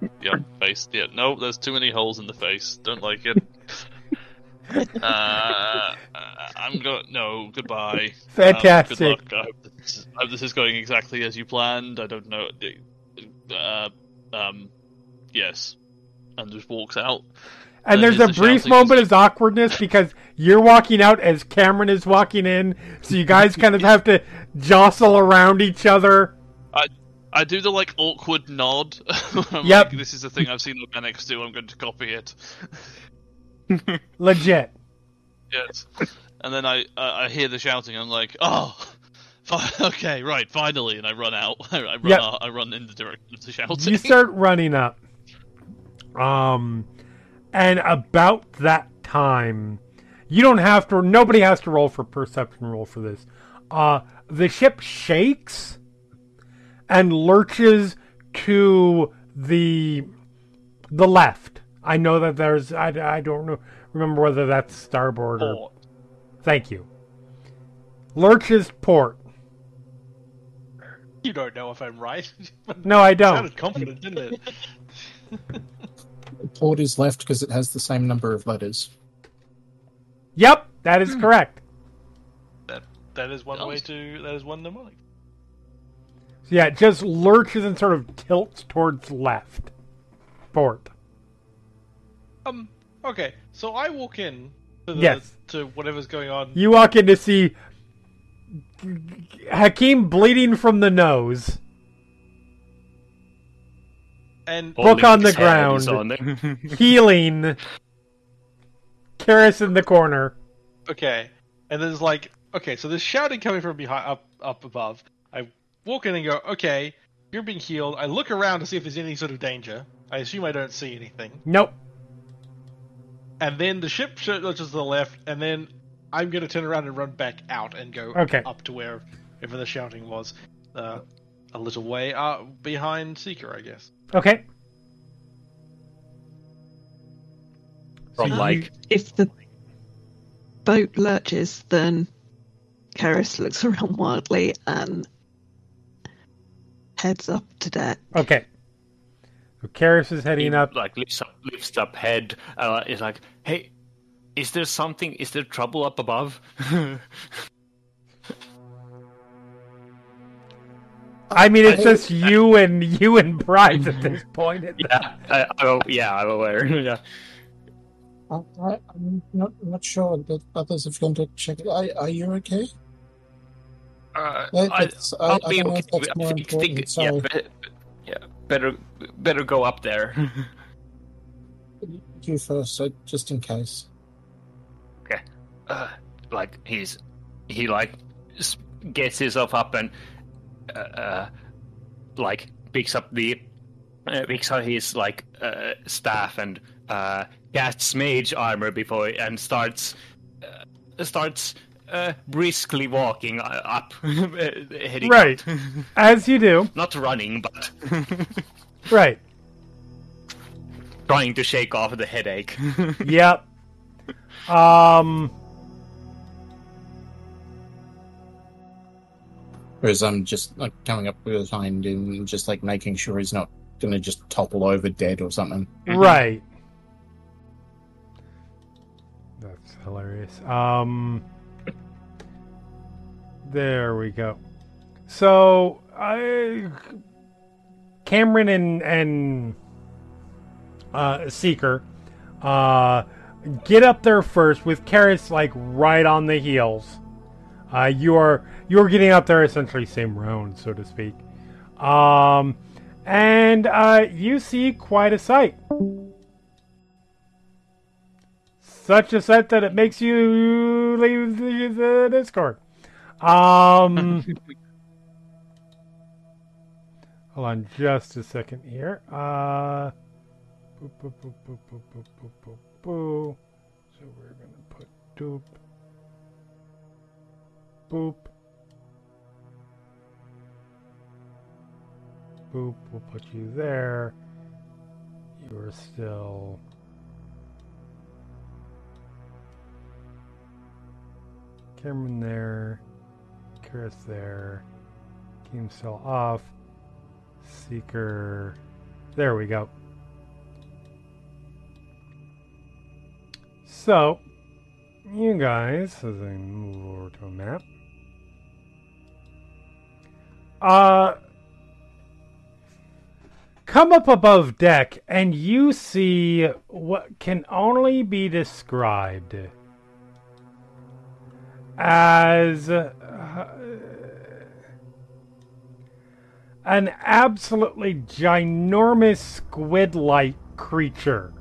it. Yeah, face. Yeah, no, there's too many holes in the face. Don't like it. Uh, I'm going. No, goodbye. Fantastic. Um, good luck. I hope this, is, I hope this is going exactly as you planned. I don't know. Uh, um, yes, and just walks out. And And there's a brief moment of awkwardness because you're walking out as Kamron is walking in, so you guys kind of have to jostle around each other. I I do the like awkward nod. I'm Yep. like, this is the thing I've seen organics do. I'm going to copy it. Legit. Yes. And then I I hear the shouting. I'm like, oh, fi- okay, right, finally. And I run out. I, run. Yep. out, I run in the direction of the shouting. You start running up. Um, and about that time, you don't have to. Nobody has to roll for perception roll for this. Uh, the ship shakes and lurches to the the left. I know that there's. I, I don't know. Remember whether that's starboard or. Port. Thank you. Lurches port. You don't know if I'm right. No, I don't. Sounded confident, didn't it? Port is left because it has the same number of letters. Yep, that is correct. That that is one That way to. That is one mnemonic. So yeah, it just lurches and sort of tilts towards left. Port. Um. Okay. So I walk in to the, Yes. to whatever's going on. You walk in to see Hakim bleeding from the nose. And Book on the Holding his head is ground. on- Healing. Keres in the corner. okay, and there's like okay, so there's shouting coming from behind up up above. I walk in and go, okay, you're being healed. I look around to see if there's any sort of danger. I assume I don't see anything. Nope. and then the ship lurches to the left, and then I'm going to turn around and run back out and go Okay. up to where wherever the shouting was, uh, a little way uh, behind Seeker, I guess. Okay. From Um, like If the boat lurches, then Keres looks around wildly and heads up to deck. Okay. So Keres is heading he, up. like lifts up lifts up head uh is like hey is there something is there trouble up above I mean, it's I- just you and you and Bryce at this point. yeah I, I, yeah i'm aware yeah I, I, I'm not not sure that others have gone to check it. Are, are you okay? uh, That- I, that's- I, I'll I be don't know okay. if that's I more think, important. think- Sorry. yeah, be- yeah better better go up there You first, so just in case. uh, like he's he like gets himself up and uh, uh like picks up the uh, picks up his like uh, staff and uh casts mage armor before and starts uh, starts uh, briskly walking up heading Right. As you do. not running but Right. trying to shake off the headache Yep. Um. Whereas I'm just like coming up behind him, and just like making sure he's not going to just topple over dead or something. Right. That's hilarious. Um. There we go. So, I, Kamron and and uh, Seeker uh, get up there first with Keres like right on the heels. Uh, you are you're getting up there essentially same round, so to speak. Um, and uh, you see quite a sight. Such a sight that it makes you leave the, the Discord. Um, hold on just a second here. Uh, boop, boop, boop, boop, boop, boop, boop, boop, boop. So we're gonna put doop, boop, boop. We'll put you there. You are still. Kamron there. Keres there. Game still off. Seeker. There we go. So, you guys, as I move over to a map, uh, come up above deck and you see what can only be described as uh, an absolutely ginormous squid like creature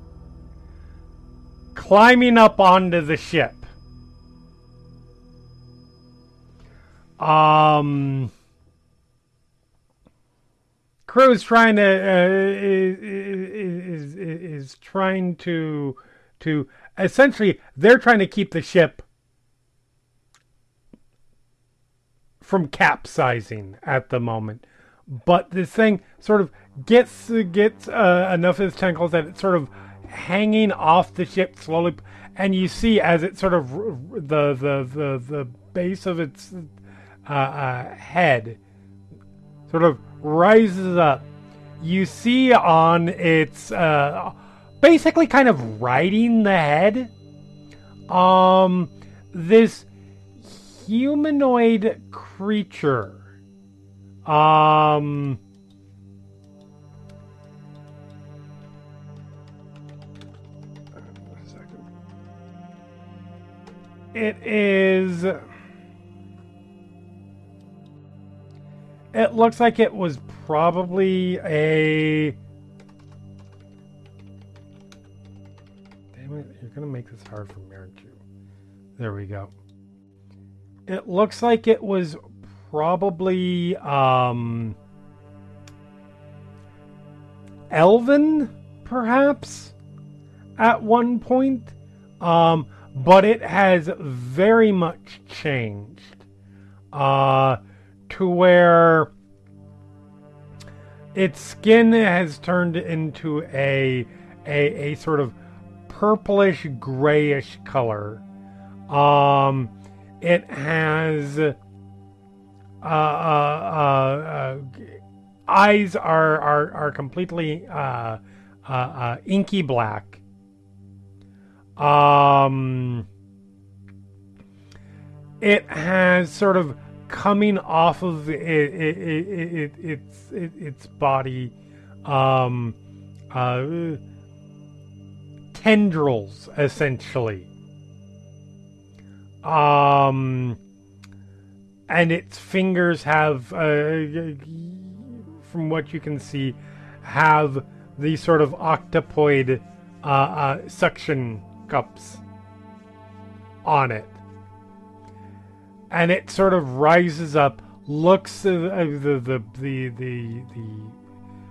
climbing up onto the ship. Um, Crow's trying to uh, is, is is trying to to essentially they're trying to keep the ship from capsizing at the moment. But this thing sort of gets gets uh, enough of its tentacles that it's sort of hanging off the ship slowly, and you see as it sort of the the the the base of its uh, uh, head sort of rises up. You see on its uh, basically kind of riding the head, um, this humanoid creature. Um. It is. It looks like it was probably a. Damn it, you're gonna make this hard for me, aren't you? There we go. It looks like it was probably um Elven, perhaps, at one point. um, but it has very much changed uh, to where its skin has turned into a a, a sort of purplish grayish color. Um, it has uh, uh, uh, uh, eyes are are are completely uh, uh, inky black. Um, it has sort of coming off of it, it, it, it, its it, its body um, uh, tendrils essentially. Um and its fingers have uh, from what you can see have these sort of octopoid uh, uh, suction cups on it and it sort of rises up looks uh, the, the the the the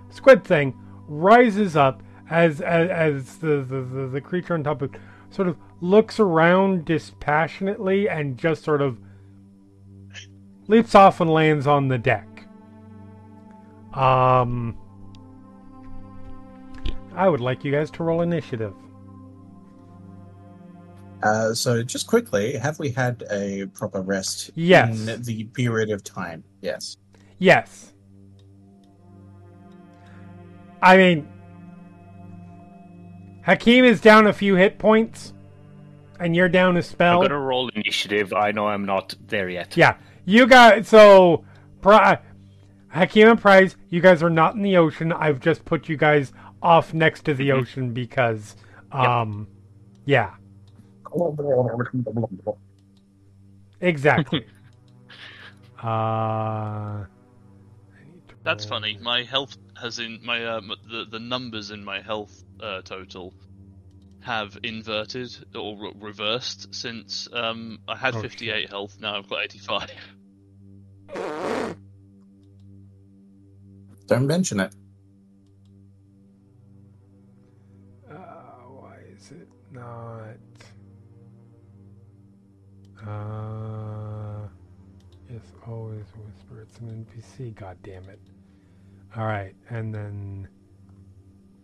squid thing rises up as as, as the, the, the, the creature on top of it sort of looks around dispassionately and just sort of leaps off and lands on the deck. Um, I would like you guys to roll initiative. Uh, so, just quickly, have we had a proper rest Yes. in the period of time? Yes. Yes. I mean, Hakim is down a few hit points, and you're down a I'm spell. gonna roll initiative. I know I'm not there yet. Yeah, you got so Pri- Hakim and Prize, you guys are not in the ocean. I've just put you guys off next to the Mhm. ocean because, um, yeah, exactly. uh, I need to That's funny. My health has in my um, the the numbers in my health uh, total have inverted or re- reversed since um, I had Oh, 58 health. Now I've got 85. Don't mention it. Uh, yes, always whisper. It's an NPC. God damn it! All right, and then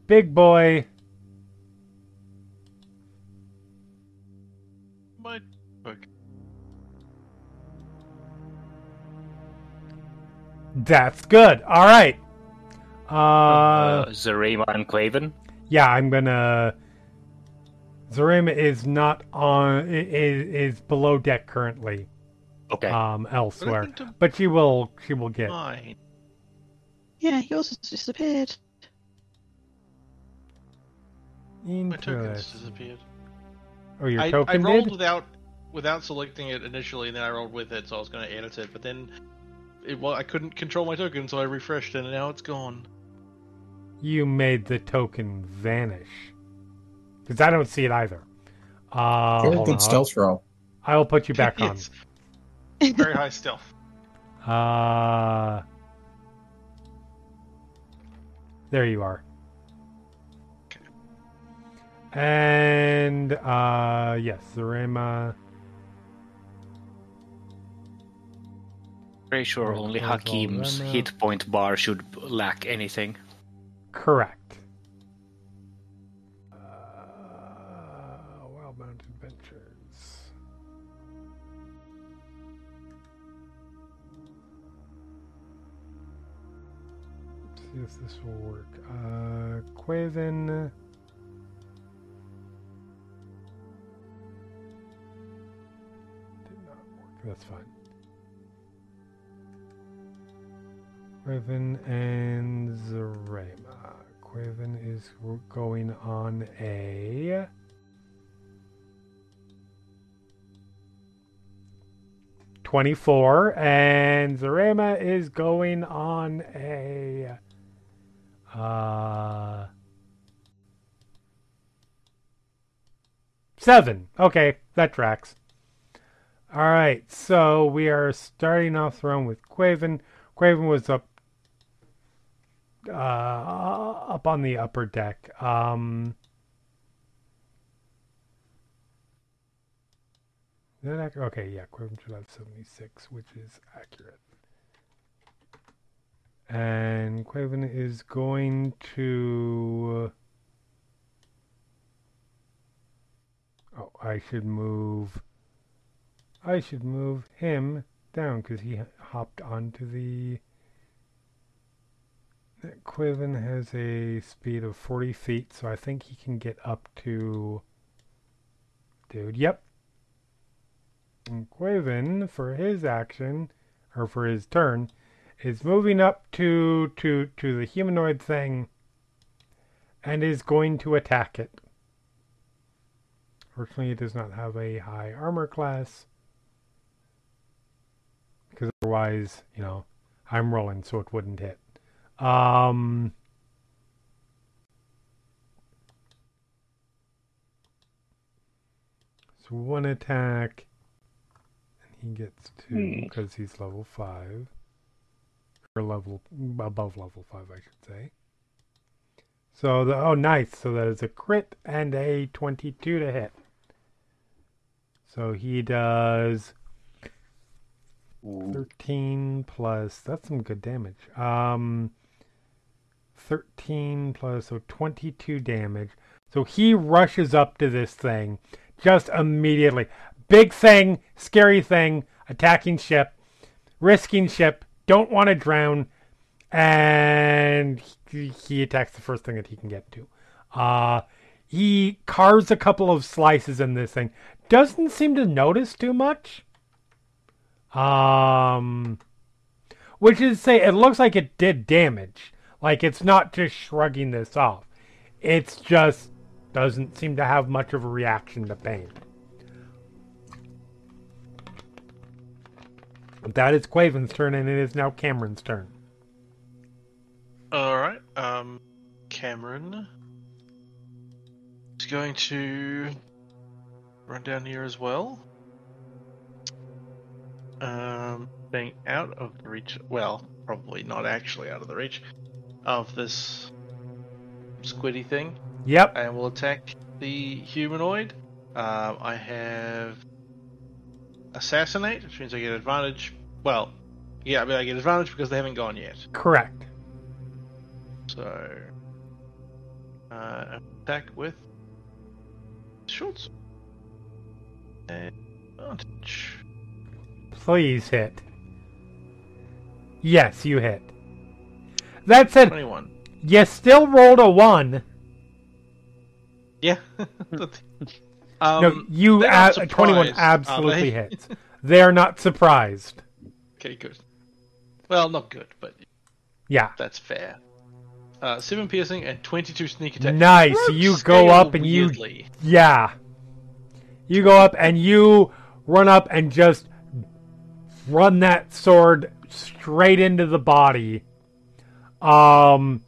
big boy. My book. That's good. All right. Uh, Uh, Zarema and Quaven. yeah, I'm gonna. Zarema is not on. Is is below deck currently. Okay. Um, elsewhere, Looking but she will. She will get. mine. Yeah, yours has disappeared. My token's disappeared. Oh, your I, I rolled did? without without selecting it initially, and then I rolled with it, so I was going to edit it. But then, it well, I couldn't control my token, so I refreshed it, and now it's gone. You made the token vanish. Because I don't see it either. Uh, Very good on. stealth roll. I will put you back on. Very high stealth. Uh, there you are. And uh, yes, Zarema. Pretty sure only there's Hakim's hit point bar should lack anything. Correct. If this will work. Uh, Quaven. Did not work. That's fine. Quaven and Zarema. Quaven is going on a. Twenty-four, and Zarema is going on a. Uh. Seven. Okay, that tracks. All right, so we are starting off the round with Quaven. Quaven was up uh, up on the upper deck. Um, that okay, yeah, Quiven should have 76, which is accurate. And Quaven is going to. Uh, oh, I should move. I should move him down because he hopped onto the. Quiven has a speed of 40 feet, so I think he can get up to. Dude, yep. And Quiven, for his action, or for his turn, is moving up to to to the humanoid thing and is going to attack it. Fortunately, it does not have a high armor class. Because otherwise, you know, I'm rolling so it wouldn't hit. Um So one attack and he gets two Hmm. because he's level 5 or level above level five, I should say. So the oh nice, so that is a crit and a twenty-two to hit. So he does thirteen plus. That's some good damage. Um, thirteen plus so twenty-two damage. So he rushes up to this thing just immediately. Big thing, scary thing, attacking ship, risking ship don't want to drown, and he, attacks the first thing that he can get to. Uh, he carves a couple of slices in this thing. Doesn't seem to notice too much. Um, which is say, it looks like it did damage. Like it's not just shrugging this off. It's just doesn't seem to have much of a reaction to pain. That is Quaven's turn, and it is now Kamron's turn. All right. Um, Kamron is going to run down here as well. Um, being out of the reach. Well, probably not actually out of the reach of this squiddy thing, Yep. and we'll attack the humanoid. Um, I have assassinate, which means I get advantage. Well, yeah, I mean I get advantage because they haven't gone yet. Correct. So, uh, attack with. And advantage. Please hit. Yes, you hit. That said, 21. you still rolled a one. Yeah. um, no, you they're a- not 21 absolutely they? hits. They are not surprised. Okay, good. Well, not good, but Yeah. that's fair. Uh, 7 piercing and 22 sneak attack. Nice. Rogues You go up and you. Yeah. You go up and you run up and just run that sword straight into the body. Um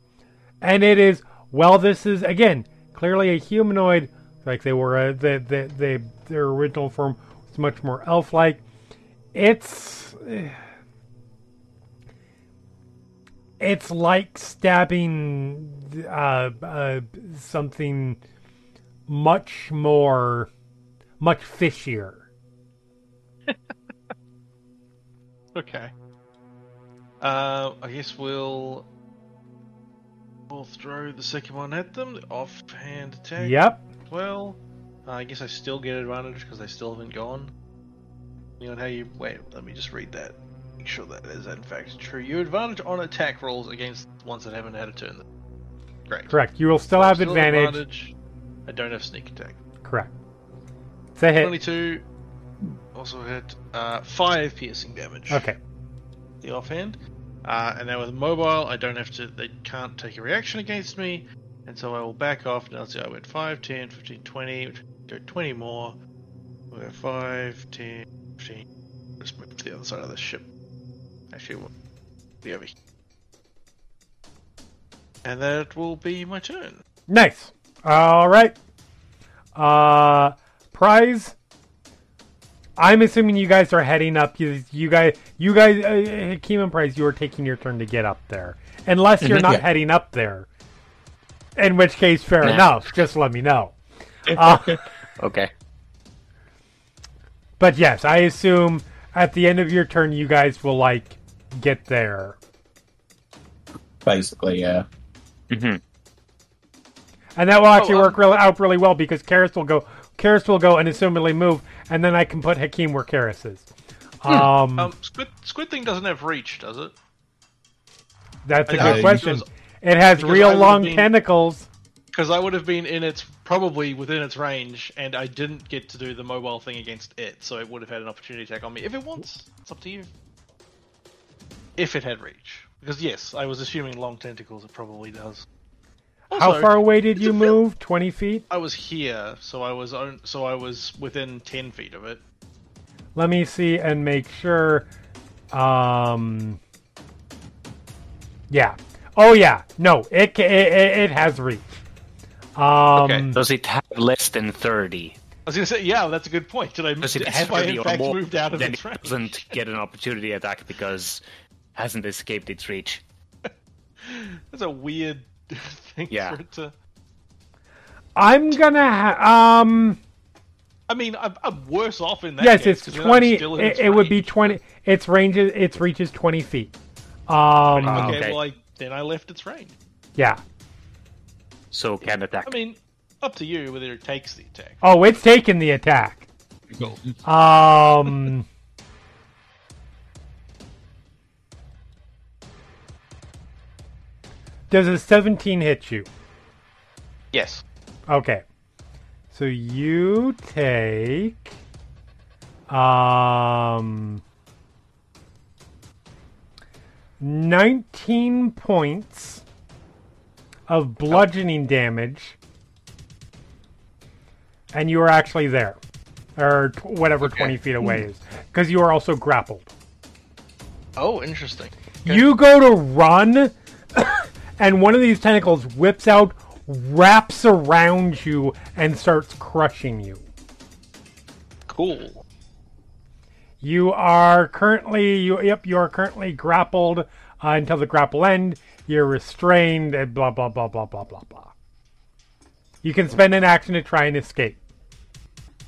and it is well this is again clearly a humanoid like they were uh, they, they, they their original form was much more elf-like. It's it's like stabbing uh, uh, something much more, much fishier. Okay. Uh, I guess we'll we'll throw the second one at them. The offhand attack. Yep. Well, uh, I guess I still get advantage because they still haven't gone. You know how you wait? Let me just read that. Make sure that is in fact true. You advantage on attack rolls against ones that haven't had a turn. Great. Correct. You will still have advantage. I don't have sneak attack. Correct. It's a hit. Twenty-two. Also hit uh, five piercing damage. Okay. the offhand. Uh, and now with mobile, I don't have to, they can't take a reaction against me, and so I will back off. Now let's see, I went 5, 10, 15, 20, which- go 20 more. We'll go 5, 10, 15. Let's move to the other side of the ship. Actually, we'll be over here. And that will be my turn. Nice. All right. Uh, Prize. I'm assuming you guys are heading up. You, you guys, you guys, uh, Hakim and Prize, you are taking your turn to get up there, unless you're Mhm. not Yeah. heading up there. In which case, fair Yeah. enough. Just let me know. Uh, Okay. But yes, I assume at the end of your turn, you guys will like get there. Basically, yeah. hmm And that will actually Oh, um, work really, out really well because Keres will go. Keres will go and assumedly move, and then I can put Hakim where Keres is. Um, Um, squid squid thing doesn't have reach, does it? that's a I- good I- question. It has because real long been- tentacles. Because I would have been in its probably within its range, and I didn't get to do the mobile thing against it, so it would have had an opportunity attack on me if it wants. It's up to you. If it had reach, because yes, I was assuming long tentacles. It probably does. How far away did you move? Twenty feet. I was here, so I was on, so I was within ten feet of it. Let me see and make sure. Um. Yeah. Oh yeah. No, it it, it, it has reach. Um, Okay. Does it have less than 30? I was gonna say, yeah, that's a good point. Did I? Does it Did, have have I 30 in or more? moved out of then its it range? doesn't get an opportunity attack because hasn't escaped its reach. That's a weird thing Yeah. for it to. I'm gonna ha- um. I mean, I'm, I'm worse off in that. Yes, case, it's 'cause twenty. It, its it would be twenty. Its range. is- Its reach is twenty feet. Um. Okay, Okay. well, I, then I left its range. Yeah. So can attack. I mean, up to you whether it takes the attack. Oh, it's taking the attack. Um. Does a 17 hit you? Yes. Okay. So you take um 19 points of bludgeoning damage and you are actually there or t- whatever 20 feet away hmm. is because you are also grappled. Oh, interesting. Okay. You go to run, and one of these tentacles whips out, wraps around you, and starts crushing you. Cool. You are currently, you, yep, you are currently grappled uh, until the grapple end. You're restrained, and blah blah blah blah blah blah blah. You can spend an action to try and escape.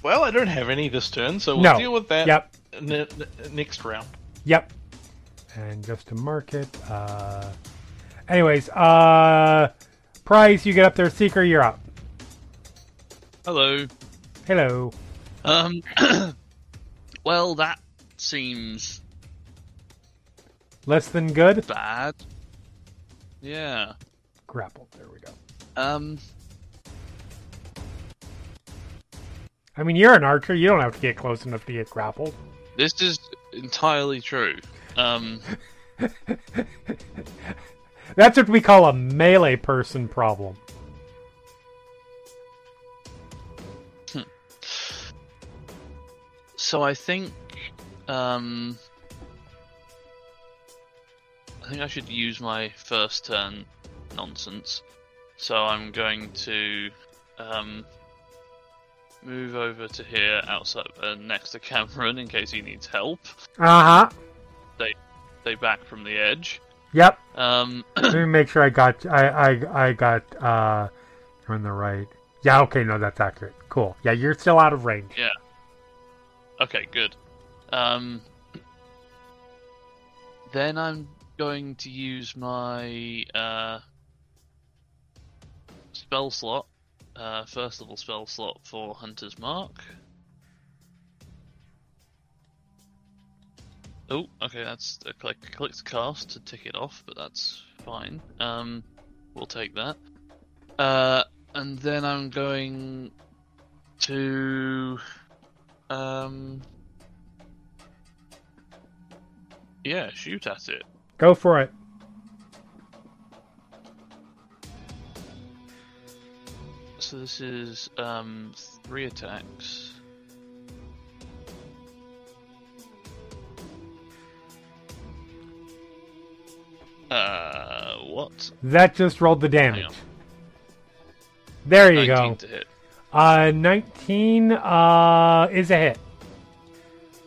Well, I don't have any this turn, so we'll No. deal with that Yep, n- n- next round. yep. And just to mark it, uh, anyways, uh, Prize, you get up there. Seeker, you're up. Hello. Hello. Um. well, that seems Less than good. bad. Yeah. Grappled. There we go. Um. I mean, you're an archer. You don't have to get close enough to get grappled. This is entirely true. Um. That's what we call a melee person problem. So I think. Um. I think I should use my first turn nonsense. So I'm going to um, move over to here outside uh, next to Kamron in case he needs help. Uh huh. Stay back from the edge. Yep. Um, Let me make sure I got. I I I got. Uh, you're on the right. Yeah. Okay. No, that's accurate. Cool. Yeah, you're still out of range. Yeah. Okay, good. Um, then I'm going to use my uh, spell slot, uh, first level spell slot for Hunter's Mark. Oh, okay, that's a click, click to cast to tick it off, but that's fine. Um, we'll take that. Uh, and then I'm going to um yeah, shoot at it. Go for it. So this is um three attacks. Uh, what? That just rolled the damage. There you 19 go. to hit. Uh, 19 uh is a hit.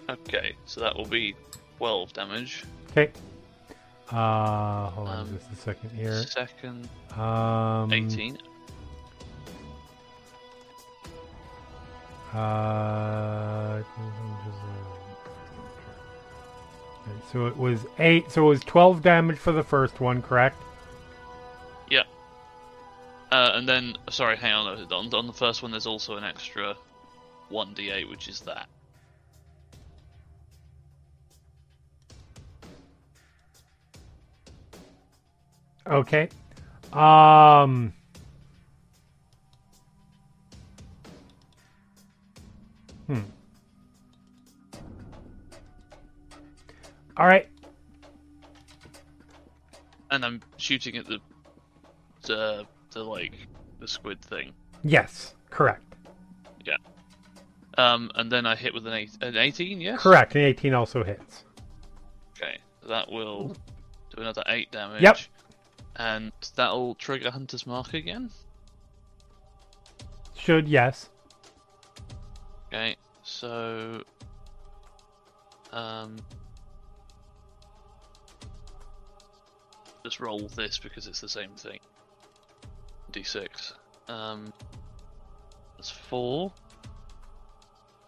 Okay, so that will be 12 damage. Okay. Uh, hold on Um, just a second here. Second, Um, 18. Uh, So it was eight. So it was twelve damage for the first one, correct? Yeah. Uh, and then, sorry, hang on. On, on the first one, there's also an extra 1d8, which is that. Okay. Um. Hmm. All right. And I'm shooting at the, the, the like, the squid thing. Yes, correct. Yeah. Um, and then I hit with an, eight, an 18, yes? Correct. And 18 also hits. Okay, that will do another 8 damage. Yep. And that'll trigger Hunter's Mark again. Should, yes. Okay, so. Um. Just roll this because it's the same thing. D6. Um. That's 4.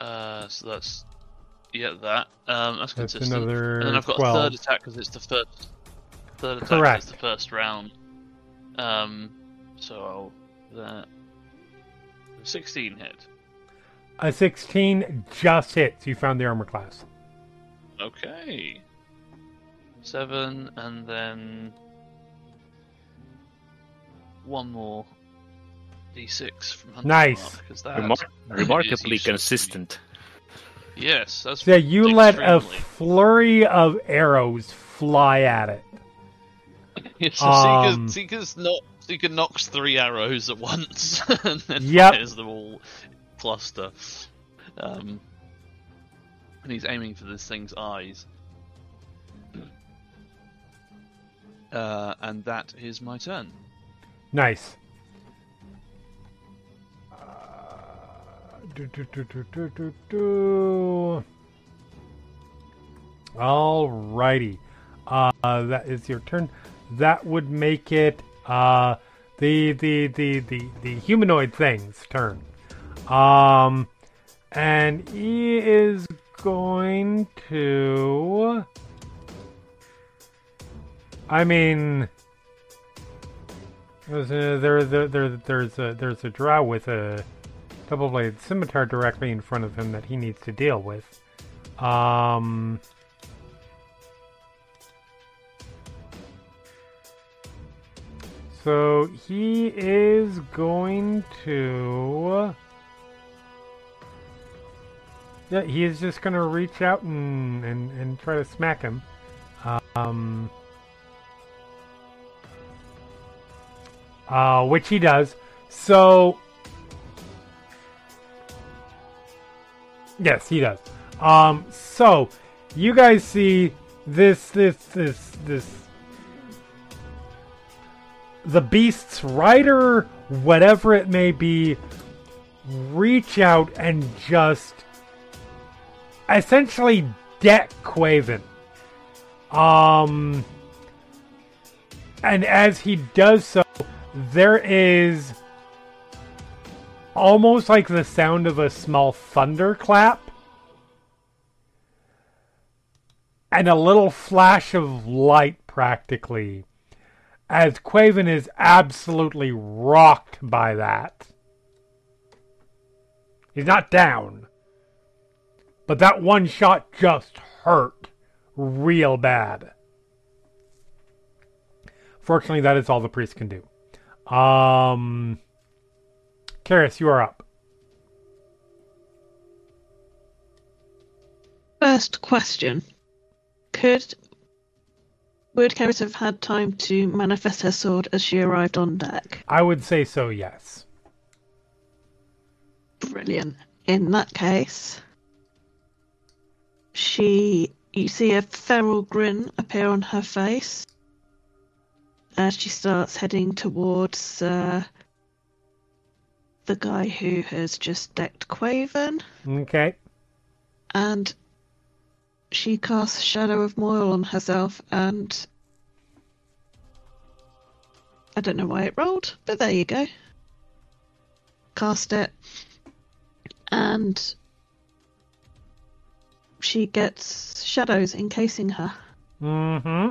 Uh, so that's. Yeah, that. Um, that's That's consistent. another and then I've got 12. a third attack because it's the first. Third attack Correct. is the first round. Um, so I'll. That. 16 hit. A 16 just hits. You found the armor class. Okay. Seven, and then one more d6 from Hunter's Nice. Mark, 'cause Remar- remarkably consistent. Yes, that's yeah. you let a flurry of arrows fly at it. Yeah, so Um, Seeker's, Seeker's not, Seeker knocks three arrows at once and then Yep. fires them all cluster. Um, and he's aiming for this thing's eyes. Uh, and that is my turn. Nice. Uh, do, do, do, do, do, do, do. Alrighty. Uh, that is your turn. That would make it uh, the, the the the the humanoid thing's turn. Um, and he is going to. I mean, there's a, there, there, there, there's a there's a drow with a double bladed scimitar directly in front of him that he needs to deal with. Um. So he is going to. Yeah, he is just going to reach out and, and, and try to smack him. Um. uh, which he does. So, yes, he does. Um, so you guys see this, this, this, this, the beast's rider, whatever it may be, reach out and just essentially deck Quaven. Um, and as he does so, there is almost like the sound of a small thunderclap and a little flash of light practically as Quaven is absolutely rocked by that. He's not down. But that one shot just hurt real bad. Fortunately, that is all the priest can do. Um, Keres, you are up. First question. Could would Keres have had time to manifest her sword as she arrived on deck? I would say so, yes. Brilliant. In that case, she you see a feral grin appear on her face as she starts heading towards uh, the guy who has just decked Quaven, Okay. and she casts Shadow of Moil on herself, and I don't know why it rolled, but there you go. Cast it, and she gets shadows encasing her Mm-hmm.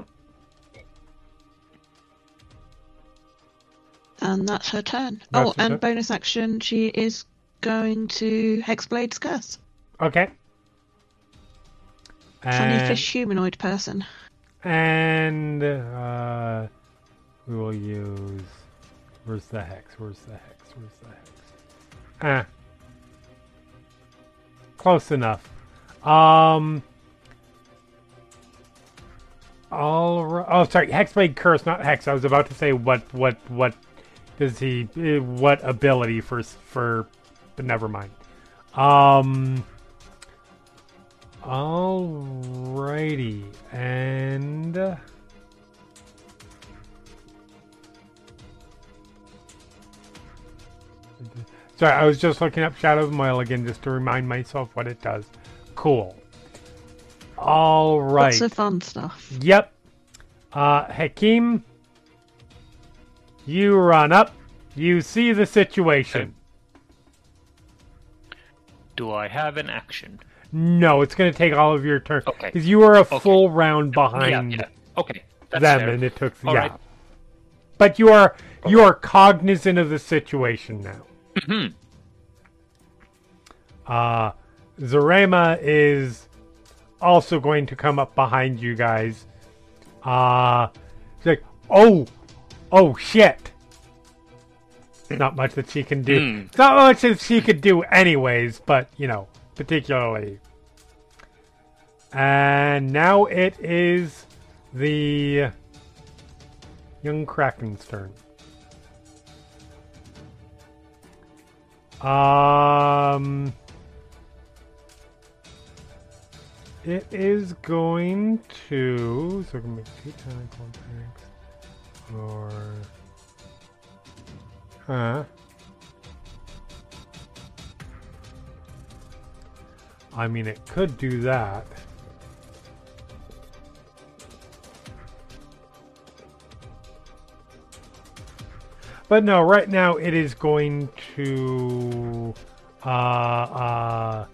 And that's her turn. That's oh, and turn. bonus action, she is going to Hexblade's Curse. Okay. Funny fish humanoid person. and uh, we will use. Where's the hex? Where's the hex? Where's the hex? Ah. Close enough. Um. All right. Oh, sorry. Hexblade curse, not hex. I was about to say what what what does he eh, what ability for for, but never mind. Um. Alrighty, and uh, sorry, I was just looking up Shadow of Moil again just to remind myself what it does. Cool. All right. Lots of fun stuff. Yep. Uh, Hakim, you run up. You see the situation. Do I have an action? No, it's going to take all of your turn. Okay. Because you are a full round behind Yeah, yeah. Okay. That's them, fair. and it took All yeah. right. But you are you are cognizant of the situation now. Mm-hmm. Uh, Zarema is also going to come up behind you guys. Uh, like, oh, oh shit. Not much that she can do. It's not much that she could do, anyways, but, you know, particularly. And now it is the young Kraken's turn. Um, it is going to. So, we're gonna make two tentacle attacks. Or. Huh. I mean, it could do that. But no, right now it is going to uh uh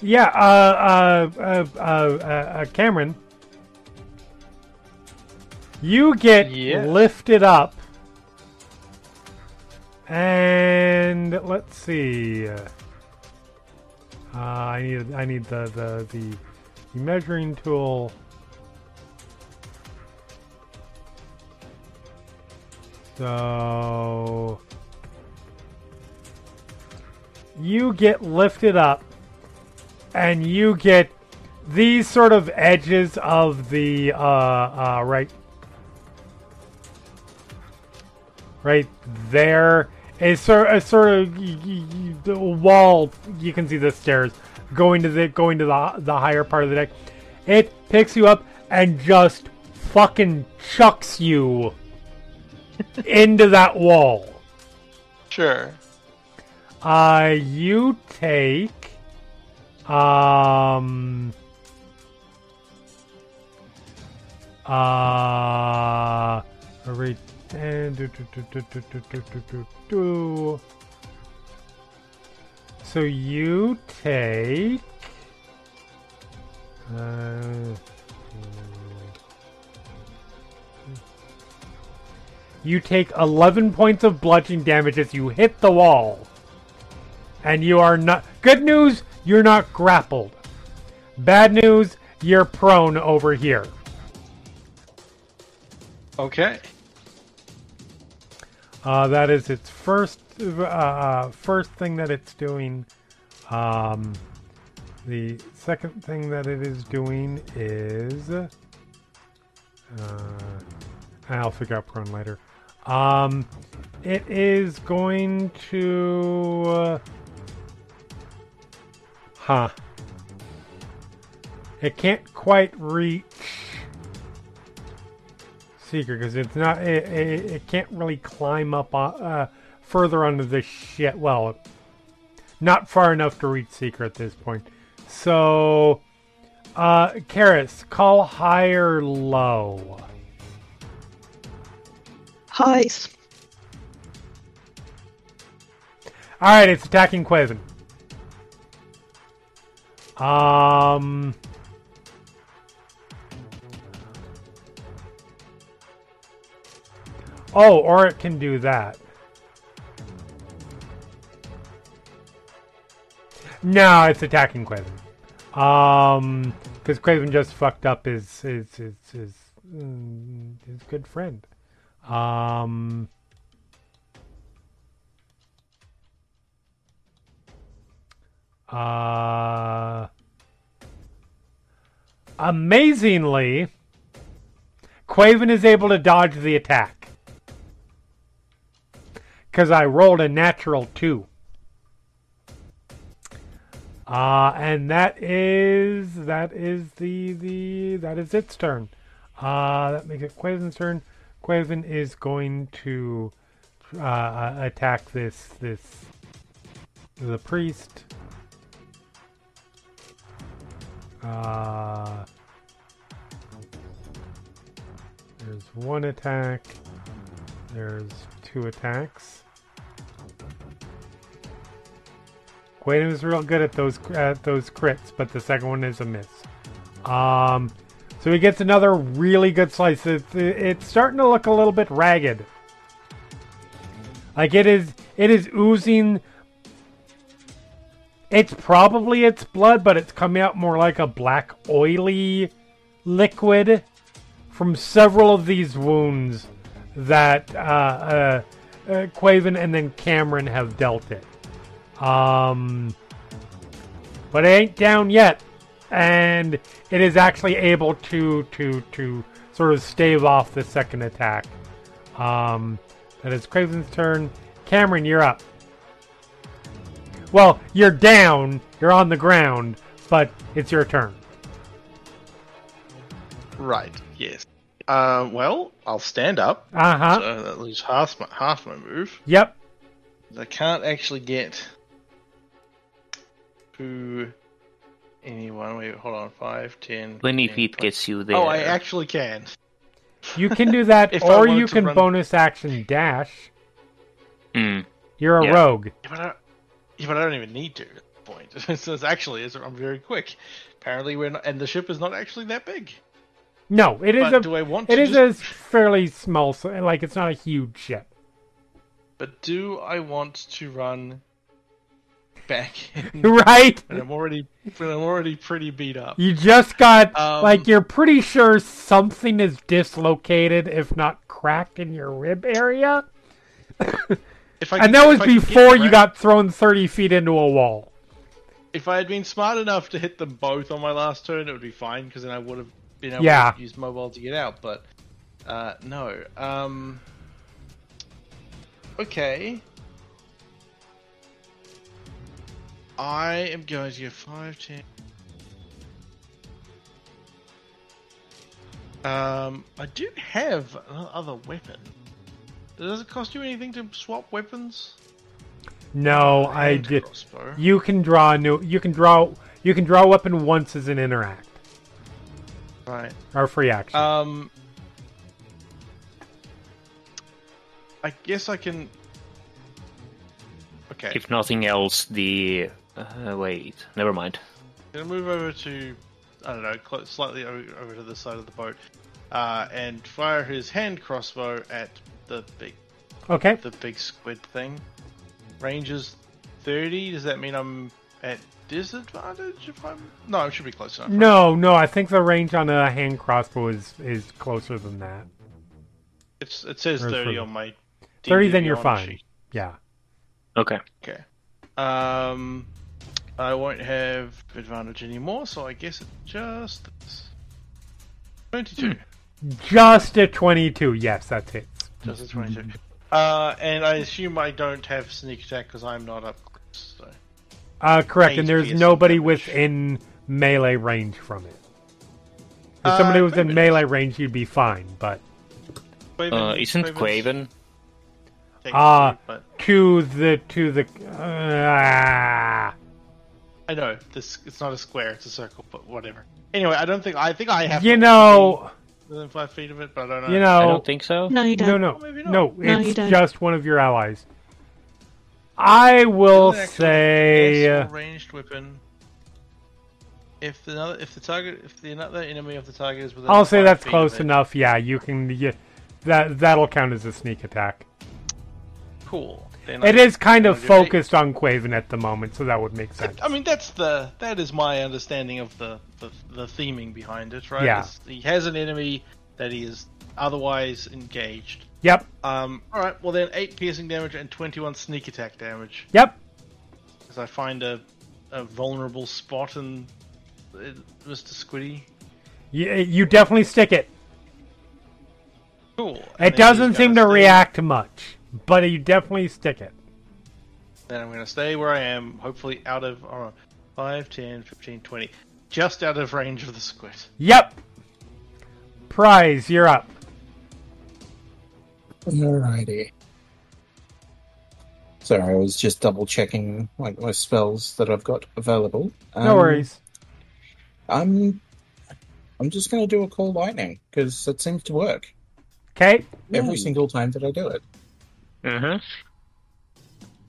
yeah, uh uh uh uh, uh, uh Kamron you get lifted up. And let's see uh, I need I need the the the, the measuring tool. So you get lifted up and you get these sort of edges of the uh, uh, right right there is sort of, sort of y- y- y- wall you can see the stairs going to the going to the the higher part of the deck it picks you up and just fucking chucks you into that wall Sure. uh, you take um uh and do, do, do, So you take uh, you take 11 points of bludgeoning damage as you hit the wall. And you are not. Good news, you're not grappled. Bad news, you're prone over here. Okay. Uh, that is its first uh, uh, first thing that it's doing. Um, the second thing that it is doing is. Uh, I'll figure out prone later. Um, it is going to. Uh, huh. It can't quite reach Seeker because it's not. It, it, it can't really climb up uh, uh, further onto the shit. Well, not far enough to reach Seeker at this point. So, uh, Keres, call high or low. Highs. All right, it's attacking Quaven. Um, Oh, or it can do that. No, it's attacking Quaven. Um, because Quaven just fucked up his his his his, mm, his good friend. Um. Uh, amazingly, Quaven is able to dodge the attack. Because I rolled a natural 2. Uh, and that is that is the the that is its turn. Uh, that makes it Quaven's turn. Quaven is going to uh, attack this this the priest. Uh, there's one attack. There's two attacks. Quaven is real good at those at those crits, but the second one is a miss. Um, so he gets another really good slice. It's, it's starting to look a little bit ragged. Like it is, it is oozing. It's probably its blood, but it's coming out more like a black, oily liquid from several of these wounds that uh, uh, uh, Quaven and then Kamron have dealt it. Um, but it ain't down yet, and it is actually able to to to sort of stave off the second attack. Um, that is Quaven's turn. Kamron, you're up. Well, you're down. You're on the ground, but it's your turn. Right. Yes. Uh, well, I'll stand up. Uh huh. So that leaves half my half my move. Yep. I can't actually get to anyone. Wait, hold on. Five, ten. 20 10, feet 20. gets you there. Oh, I actually can. You can do that, or you can run- bonus action dash. Hmm. You're a Yeah. rogue. Yeah, but I, yeah, but I don't even need to at this point. so it's actually, it's, I'm very quick. Apparently, we're not, and the ship is not actually that big. No, it is But a. do I want It is just- a fairly small, like it's not a huge ship. But do I want to run back? in- right? and I'm already, I'm already pretty beat up. You just got Um, like you're pretty sure something is dislocated, if not cracked in your rib area, If I and that was if I could get before you got thrown thirty feet into a wall. If I had been smart enough to hit them both on my last turn, it would be fine because then I would have been able Yeah. to use mobile to get out. But uh, no. Um, okay. I am going to get 5, 10. Um, I do have another weapon. Does it cost you anything to swap weapons? No, I did. crossbow. You can draw a new. You can draw. You can draw a weapon once as an interact Right. or free action. Um, I guess I can. Okay, If nothing else, the. Uh, wait, never mind. gonna move over to I don't know, slightly over, over to the side of the boat, uh, and fire his hand crossbow at the big okay. the big squid thing. Range is thirty. Does that mean I'm at disadvantage if I'm? No, I should be close enough. right? No, no. I think the range on a hand crossbow is is closer than that. It's it says Or thirty further. on my. Thirty, D&D then you're Beyond fine. sheet. Yeah. Okay. Okay. Um, I won't have advantage anymore, so I guess it's just twenty-two. Just a twenty-two. Yes, that's it. Just a twenty-two. Uh, and I assume I don't have sneak attack because I'm not up close. So. Uh, correct. And there's nobody damage. within melee range from it. If Uh, somebody was in melee range, you'd be fine. But Uh, isn't Quaven's Quaven? technically, Ah. but to the to the uh, I know this. It's not a square; it's a circle. But whatever. Anyway, I don't think I think I have. you to know, within five feet of it, but I don't know. you know. I don't think so. No, you don't. no, no, Oh, maybe not. no. No, you It's don't. just one of your allies. I will say. uh, ranged weapon. If the another, if the target, if the another enemy of the target is within, I'll say that's close enough. Yeah, you can. You, that that'll count as a sneak attack. Cool. Then It I- is kind of eight. focused on Quaven at the moment, so that would make sense. I mean, that's the that is my understanding of the the, the theming behind it, right? Yeah. He has an enemy that he is otherwise engaged. Yep, Um. All right. Well, then eight piercing damage and twenty-one sneak attack damage. yep. As I find a a vulnerable spot in uh, Mr. Squiddy. You, you definitely stick it. Cool. And It doesn't seem to stay- react much, but you definitely stick it. Then I'm going to stay where I am, hopefully out of uh, 5, 10, 15, 20. Just out of range of the squid. Yep. Prize, you're up. Alrighty. Sorry, I was just double checking like my spells that I've got available. No Um, worries. I'm I'm just going to do a call lightning because it seems to work Okay. every single time that I do it. Uh-huh.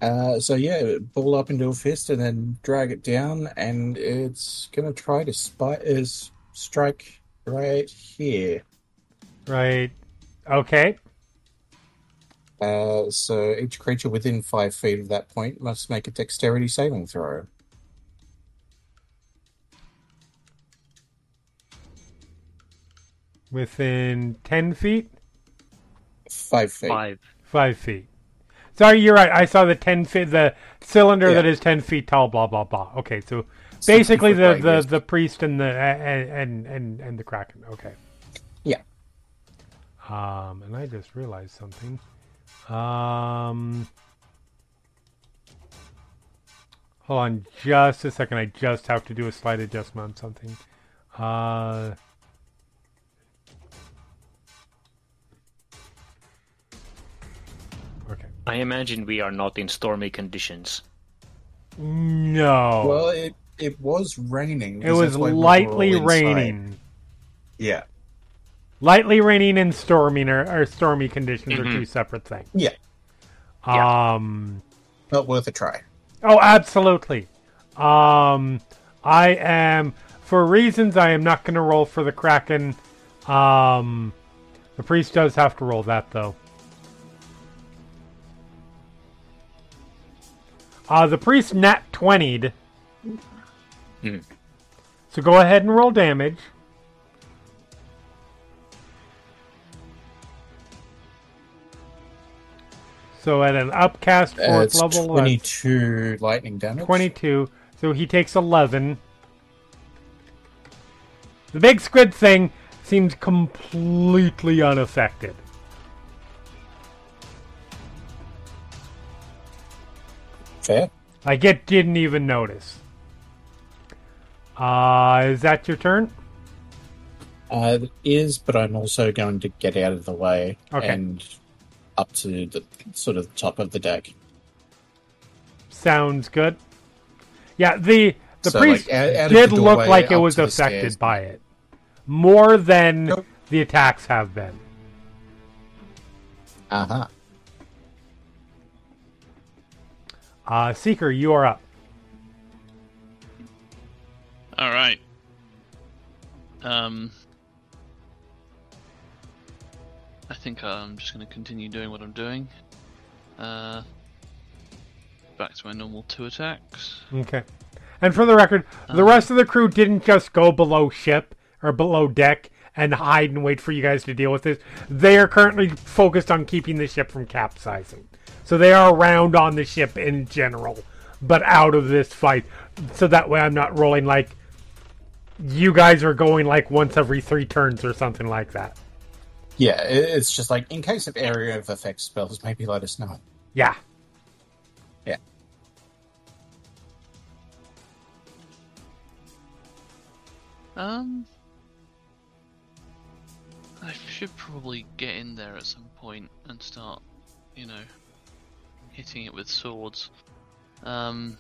Uh, so yeah, ball up into a fist and then drag it down, and it's going to try to spy is strike right here. Right. Okay. Uh, so each creature within five feet of that point must make a dexterity saving throw. Within 10 feet? Five feet. Five. 5 feet. Sorry, you're right. I saw the 10 feet, the cylinder Yeah. that is 10 feet tall, blah, blah, blah. Okay, so basically the, the, the priest and the and, and and and the kraken. Okay. Yeah. Um, and I just realized something. Um, hold on just a second. I just have to do a slight adjustment on something. Uh, okay. I imagine we are not in stormy conditions. No. Well, it it was raining. It was that's we lightly raining. Yeah. Lightly raining and storming are, are stormy conditions are Mhm. two separate things. Yeah. Um. Not worth a try. Oh, absolutely. Um, I am for reasons I am not going to roll for the kraken. Um, the priest does have to roll that though. Uh, the priest nat 20'd. Hmm. So go ahead and roll damage. So at an upcast Uh, fourth it's level, twenty-two lightning damage. 22. So he takes 11. The big squid thing seems completely unaffected. Fair. Like it didn't even notice. Uh, is that your turn? Uh, it is, but I'm also going to get out of the way Okay. and up to the sort of top of the deck. Sounds good. Yeah, the the So, priest like, out- out did the look like it was affected by it. More than Nope. the attacks have been. Uh huh. Uh, Seeker, you are up. All right. Um, I think I'm just going to continue doing what I'm doing. Uh, back to my normal two attacks. Okay. And for the record, the rest of the crew didn't just go below ship or below deck and hide and wait for you guys to deal with this. They are currently focused on keeping the ship from capsizing. So they are around on the ship in general, but out of this fight. So that way I'm not rolling like you guys are going like once every three turns or something like that. Yeah, i- it's just like in case of area of effect spells, maybe let us know. Yeah. Yeah. Um, I should probably get in there at some point and start, you know, hitting it with swords. Um,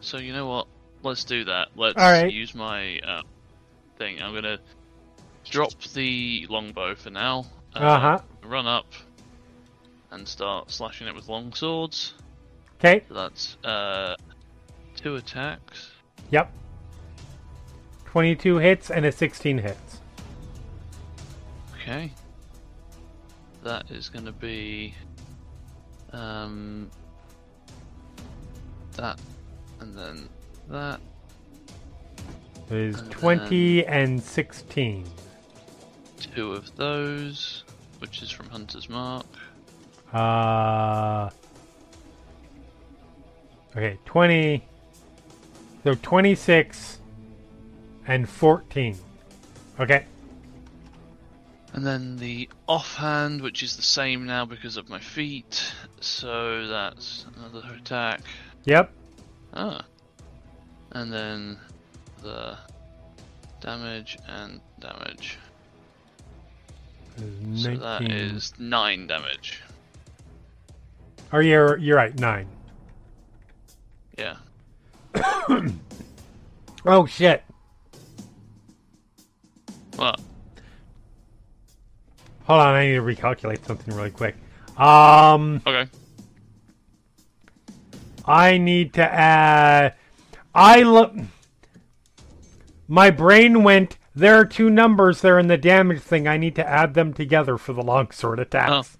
so you know what? Let's do that. Let's Alright. use my uh, thing. I'm gonna drop the longbow for now. Uh huh. Run up and start slashing it with long swords. Okay. So that's uh, two attacks. Yep. 22 hits and a 16 hits. Okay. That is going to be um that and then that. Is And 20 and 16. Two of those, which is from Hunter's Mark. Uh, okay, 20. So 26 and 14. Okay. And then the offhand, which is the same now because of my feat. So that's another attack. Yep. Ah. And then the damage and damage. Is So that is nine damage. Oh, you're, you're right, 9. Yeah. Oh, shit. Well, Hold on, I need to recalculate something really quick. Um, okay. I need to add. I look. My brain went. There are two numbers there in the damage thing. I need to add them together for the longsword attacks.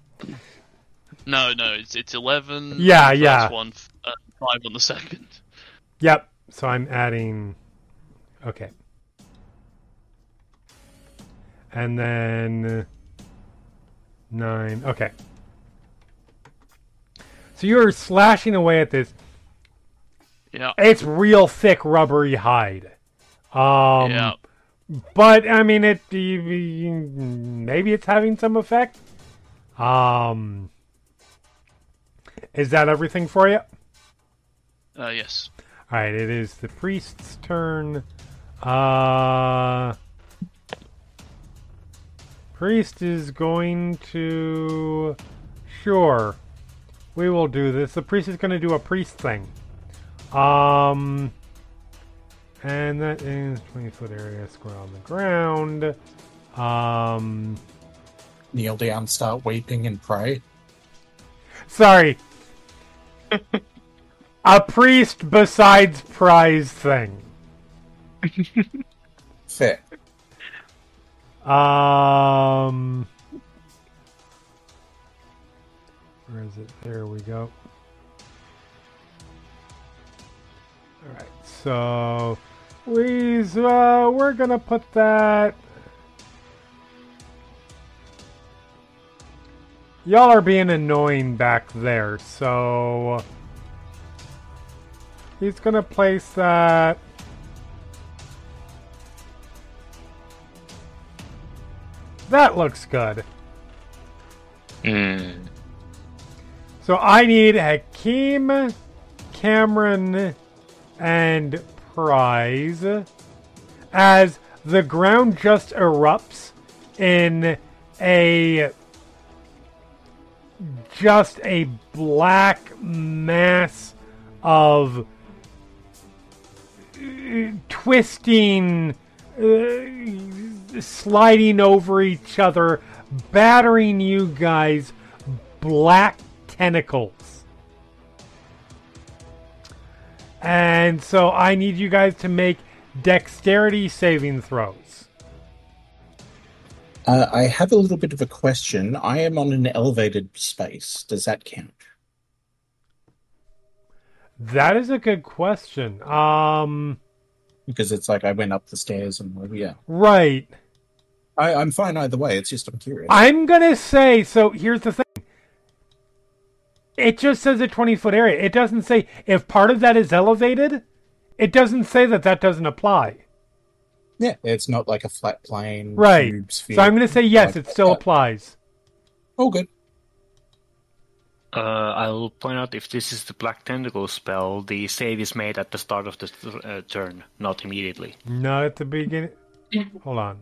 No, no, it's it's eleven. Yeah, yeah. One, uh, five on the second. Yep. So I'm adding. Okay. And then nine. Okay. So you're slashing away at this. Yeah. It's real thick, rubbery hide. Um, yeah. But I mean, it maybe it's having some effect. Um, is that everything for you? Uh, yes. All right, it is the priest's turn. Uh, priest is going to. Sure, we will do this. The priest is going to do a priest thing. Um, and that is twenty foot area square on the ground. Um, Kneel down, start weeping, and pray. sorry. a priest besides prize thing. Fair. Um, where is it? There we go. All right, so we uh, we're gonna put that. Y'all are being annoying back there, so he's gonna place that. That looks good. Hmm. So I need Hakim, Kamron, and Prize as the ground just erupts in a just a black mass of uh, twisting, uh, sliding over each other, battering you guys, black tentacles. And so I need you guys to make dexterity saving throws. Uh, I have a little bit of a question. I am on an elevated space. Does that count? That is a good question. Um, Because it's like I went up the stairs and yeah, right. I, I'm fine either way. It's just I'm curious. I'm gonna say so. Here's the thing. It just says a 20 foot area. It doesn't say if part of that is elevated. It doesn't say that that doesn't apply. yeah, it's not like a flat plane. Right. cube, sphere, So I'm gonna say yes. like It still that. applies. Oh, good. Uh, I'll point out if this is the Black Tentacle spell, the save is made at the start of the uh, turn, not immediately. Not at the beginning. Hold on.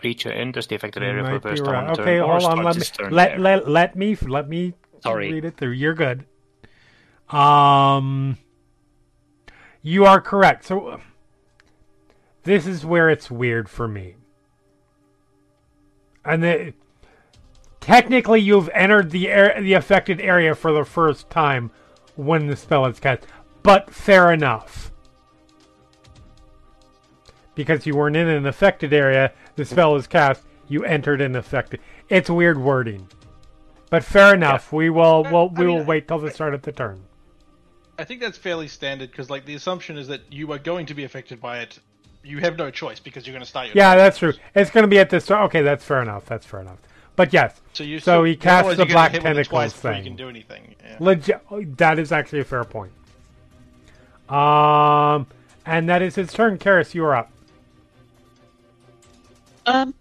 Creature enters the affected area for the first time right. on Okay, hold on. Let me let, let let me let me Sorry. read it through. You're good. Um, you are correct. So uh, this is where it's weird for me. And the, technically, you've entered the air, the affected area for the first time when the spell is cast. But fair enough. Because you weren't in an affected area, the spell is cast, you entered an effective. It's weird wording, but fair enough. We will. We'll, I we mean, will wait till the start of the turn. I think that's fairly standard because, like, the assumption is that you are going to be affected by it. You have no choice because you're going to start your. Yeah, that's true. It's going to be at the start. Okay, that's fair enough. That's fair enough. But yes, So you. So he casts the black hit with it tentacles thing. You can do anything. Yeah. legit. That is actually a fair point. Um, and that is his turn. Keres, you are up. Um,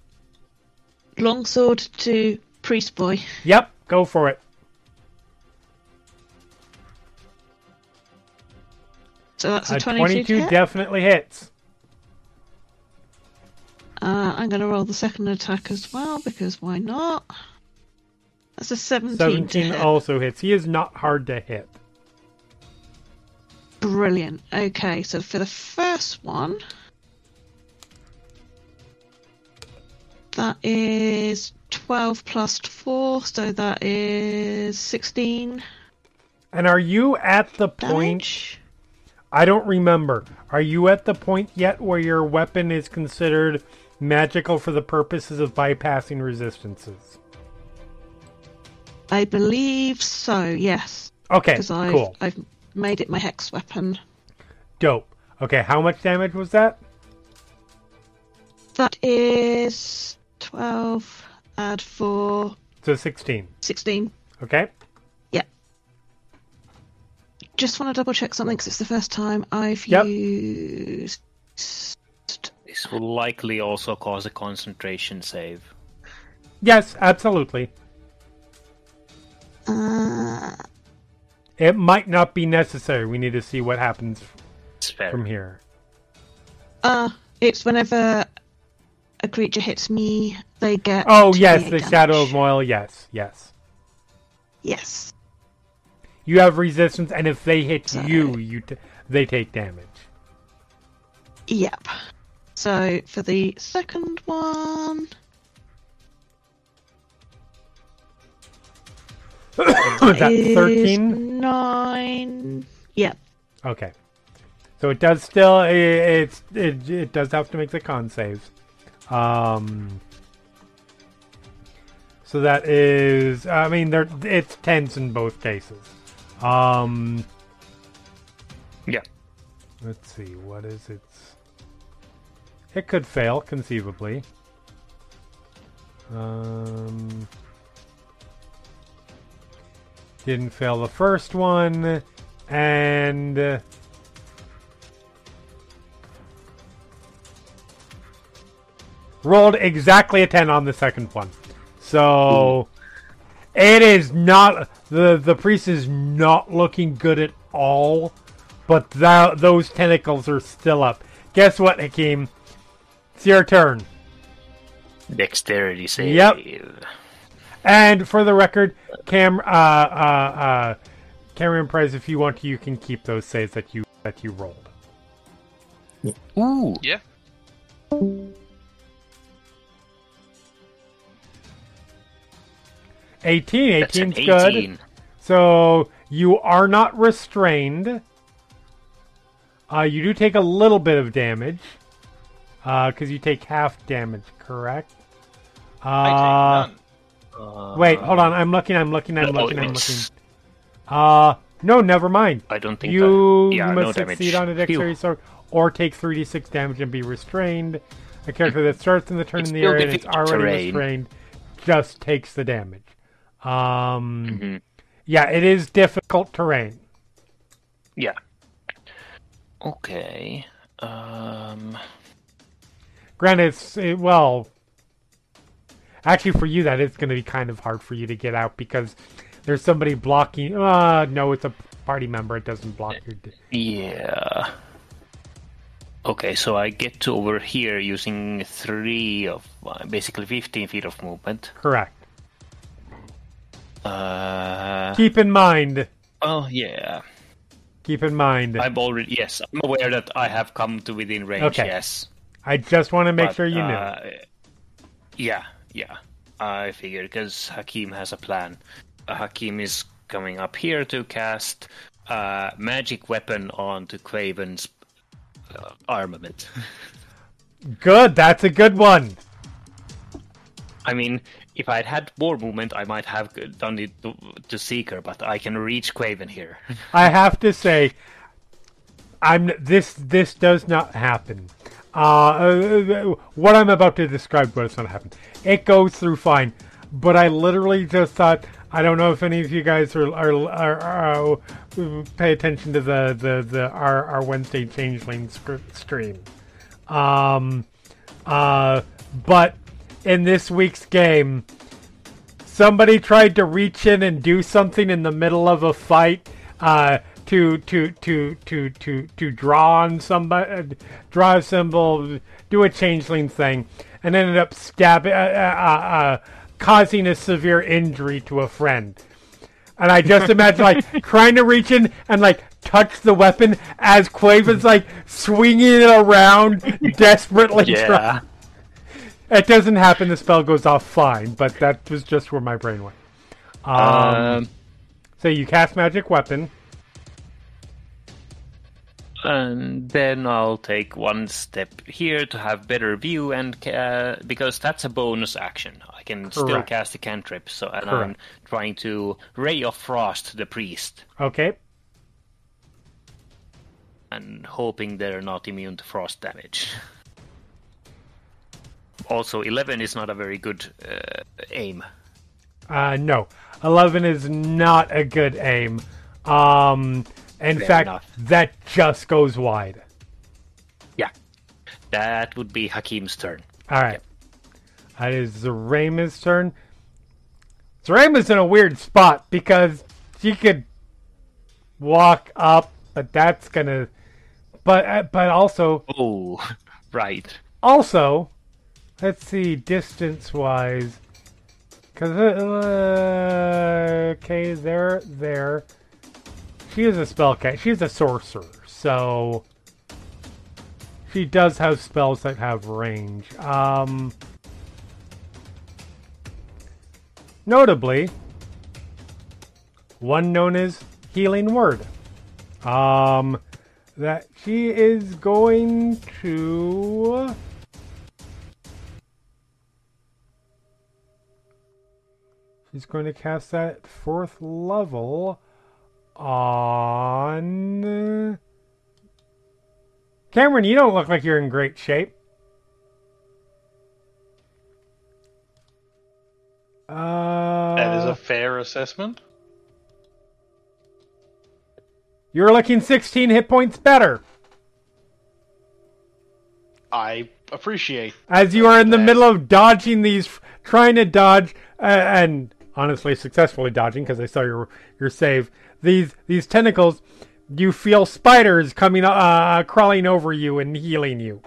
longsword to priest boy. Yep, go for it. So that's a, A 22, 22 hit. definitely hits. Uh, I'm going to roll the second attack as well because why not? That's a 17. to 17 hit. also hits. He is not hard to hit. Brilliant. Okay, so for the first one, that is 12 plus 4, so that is 16 And are you at the point? damage. I don't remember. Are you at the point yet where your weapon is considered magical for the purposes of bypassing resistances? I believe so, yes. Okay, Because I've, cool. I've made it my hex weapon. Dope. Okay, how much damage was that? That is 12, add 4, So 16. 16. Okay? Yeah. Just want to double check something because it's the first time I've Yep. used. This will likely also cause a concentration save. Yes, absolutely. Uh, It might not be necessary. We need to see what happens from here. uh, it's whenever a creature hits me, they get. Oh, yes, the damage. Shadow of Moil, yes, yes. Yes. You have resistance, and if they hit So- you, you t- they take damage. Yep. So for the second one, that is 13? nine. Yep. Okay. So it does still i it's it, it does have to make the con saves. Um So that is I mean there it's tens in both cases. Um Yeah. let's see what is its It could fail conceivably. Um didn't fail the first one and rolled exactly a 10 on the second one. So it is not the the priest is not looking good at all, but that those tentacles are still up. Guess what, Hakim? It's your turn. Dexterity save. Yep. And for the record, Cam uh uh uh Kamron Prize, if you want to, you can keep those saves that you that you rolled. Ooh. Yeah. Eighteen. That's an 18's good. So you are not restrained. Uh, you do take a little bit of damage. Because you take half damage, correct? Uh, I take none. Uh, wait, hold on. I'm looking, I'm looking, I'm oh, looking, I'm looking. it's- Uh, no, never mind. I don't think You, that, yeah, you no must damage. succeed on a dexterity Phew. or take 3d6 damage and be restrained. A character that starts in the turn It's in the area and is already terrain. restrained just takes the damage. Um, Mhm. Yeah, it is difficult terrain. Yeah. Okay. Um. Granted, it's it, well. Actually, for you, that is going to be kind of hard for you to get out because there's somebody blocking. Uh, no, it's a party member. It doesn't block your. Yeah. Okay, so I get to over here using three of uh, basically 15 feet of movement. Correct. Uh. Keep in mind. Oh yeah. Keep in mind. I'm already yes. I'm aware that I have come to within range. Okay. Yes. I just want to make But, sure you knew. uh, Yeah, yeah. I figured because Hakim has a plan. Uh, Hakim is coming up here to cast uh, magic weapon onto Quaven's uh, armament. Good. That's a good one. I mean, if I'd had more movement, I might have done it to, to Seeker, but I can reach Quaven here. I have to say, I'm this. This does not happen. Uh, what I'm about to describe does not happen. It goes through fine, but I literally just thought. I don't know if any of you guys are are, are, are uh, pay attention to the the, the our, our Wednesday Changeling stream. Um, uh, but in this week's game, somebody tried to reach in and do something in the middle of a fight. Uh, to to to to to to draw on somebody, draw a symbol, do a changeling thing, and ended up stabbing, uh, uh, uh, causing a severe injury to a friend. And I just imagine like trying to reach in and like touch the weapon as Quaven's like swinging it around, desperately Yeah. trying. It doesn't happen. The spell goes off fine, but that was just where my brain went. Um, Um, so you cast magic weapon. and then I'll take one step here to have better view, and uh, because that's a bonus action, I can still cast a cantrip. So, and I'm trying to ray of frost the priest, Okay. and hoping they're not immune to frost damage. Also, eleven is not a very good uh, aim. Uh, no, eleven is not a good aim. Um, in Fair fact, enough. that just goes wide. Yeah, that would be Hakim's turn. All right, that is Zarema's turn. Zarema's in a weird spot because she could walk up, but that's gonna. But uh, but also Oh, right. also, let's see distance wise. Cause uh, okay, there, there. She is a spellcast. She's a sorcerer, so she does have spells that have range. Um, notably, one known as Healing Word. Um, that she is going to. She's going to cast that fourth level on. Kamron, you don't look like you're in great shape. Uh, That is a fair assessment. You're looking 16 hit points better I appreciate. as you are in the middle of dodging these, trying to dodge, uh, and honestly successfully dodging because I saw your your save. These these tentacles, you feel spiders coming, uh, crawling over you and healing you.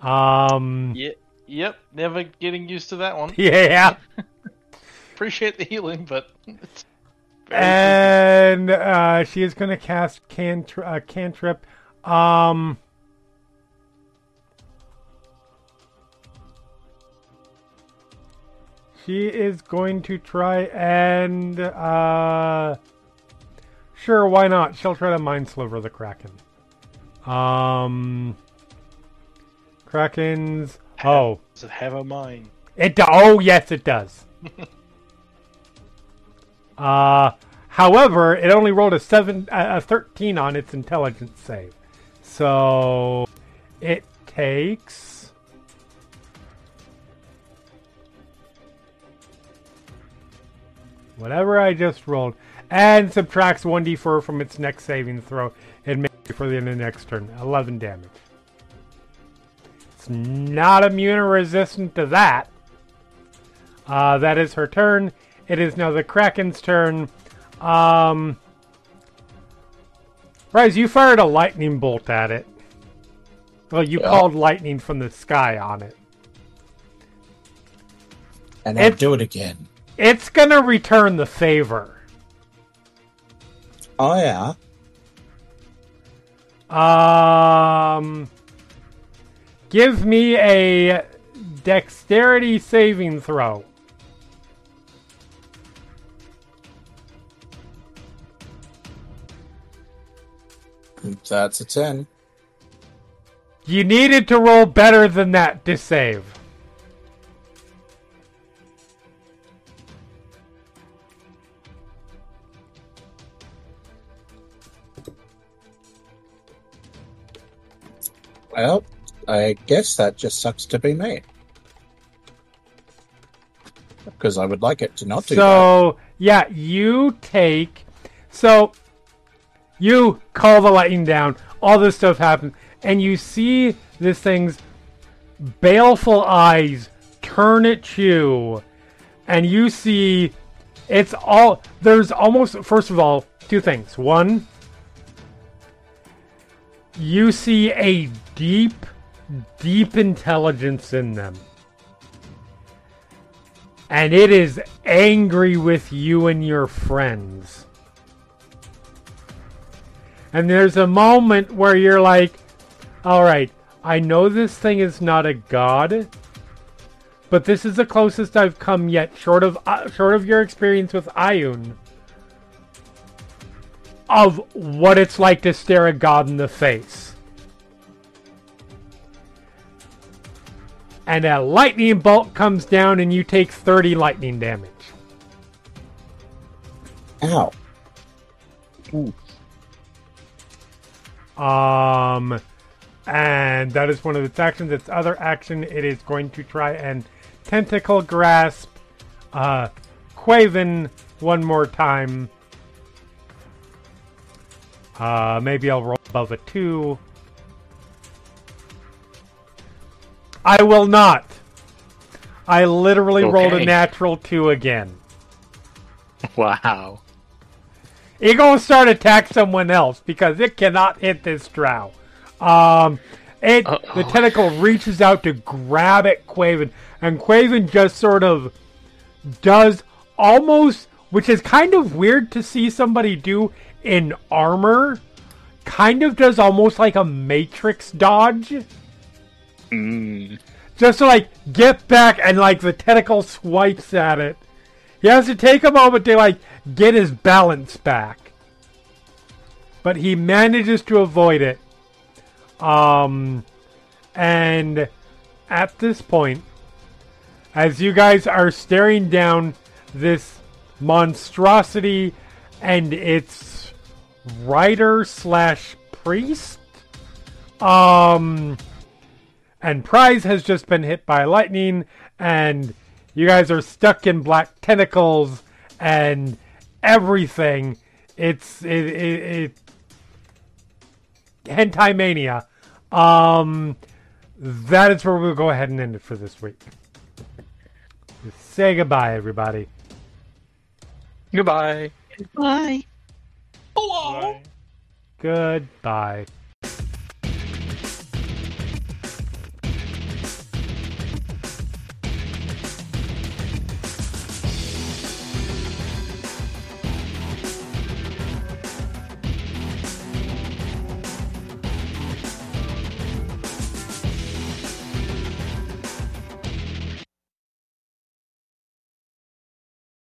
Um, Yeah, yep, never getting used to that one. yeah. Appreciate the healing, but and uh, she is going to cast cantri- uh, cantrip. Um, she is going to try and uh, sure, why not? She'll try to mind sliver the kraken. Um, krakens. Oh, Does it have a mind? it do- oh yes, it does. uh, however, it only rolled a seven, a a thirteen on its intelligence save, so it takes. Whatever I just rolled, and subtracts 1d4 from its next saving throw. and makes it for the end of the next turn. 11 damage. It's not immune or resistant to that. Uh, that is her turn. It is now the Kraken's turn. Um, Prize, you fired a lightning bolt at it. Well, you Yeah. called lightning from the sky on it. And I'll It's- do it again. It's gonna return the favor. Oh yeah. Um, give me a dexterity saving throw. That's a ten. You needed to roll better than that to save. I guess that just sucks to be me. Because I would like it to not do that. So yeah, you take so you call the lightning down, all this stuff happens, and you see this thing's baleful eyes turn at you, and you see it's all there's almost first of all, two things. One, you see a deep, deep intelligence in them and it is angry with you and your friends. And there's a moment where you're like, all right, I know this thing is not a god, but this is the closest I've come yet, short of uh, short of your experience with Ayun, of what it's like to stare a god in the face. And a lightning bolt comes down and you take 30 lightning damage. Ow. Um and that is one of its actions. Its other action it is going to try and tentacle grasp uh Quaven one more time. Uh maybe I'll roll above a 2. I will not. I literally rolled a natural 2 again. Wow. It gonna start attack someone else because it cannot hit this drow. Um, it the Uh-oh. tentacle reaches out to grab at Quaven, and Quaven just sort of does almost, which is kind of weird to see somebody do in armor. Kind of does almost like a Matrix dodge, Mm. just to like get back, and like the tentacle swipes at it. He has to take a moment to like get his balance back. But he manages to avoid it. Um and at this point as you guys are staring down this monstrosity and its rider slash priest um and prize has just been hit by lightning and you guys are stuck in black tentacles and everything. It's it, it, it hentai mania. Um that is where we'll go ahead and end it for this week. Say goodbye everybody. Goodbye. Bye. goodbye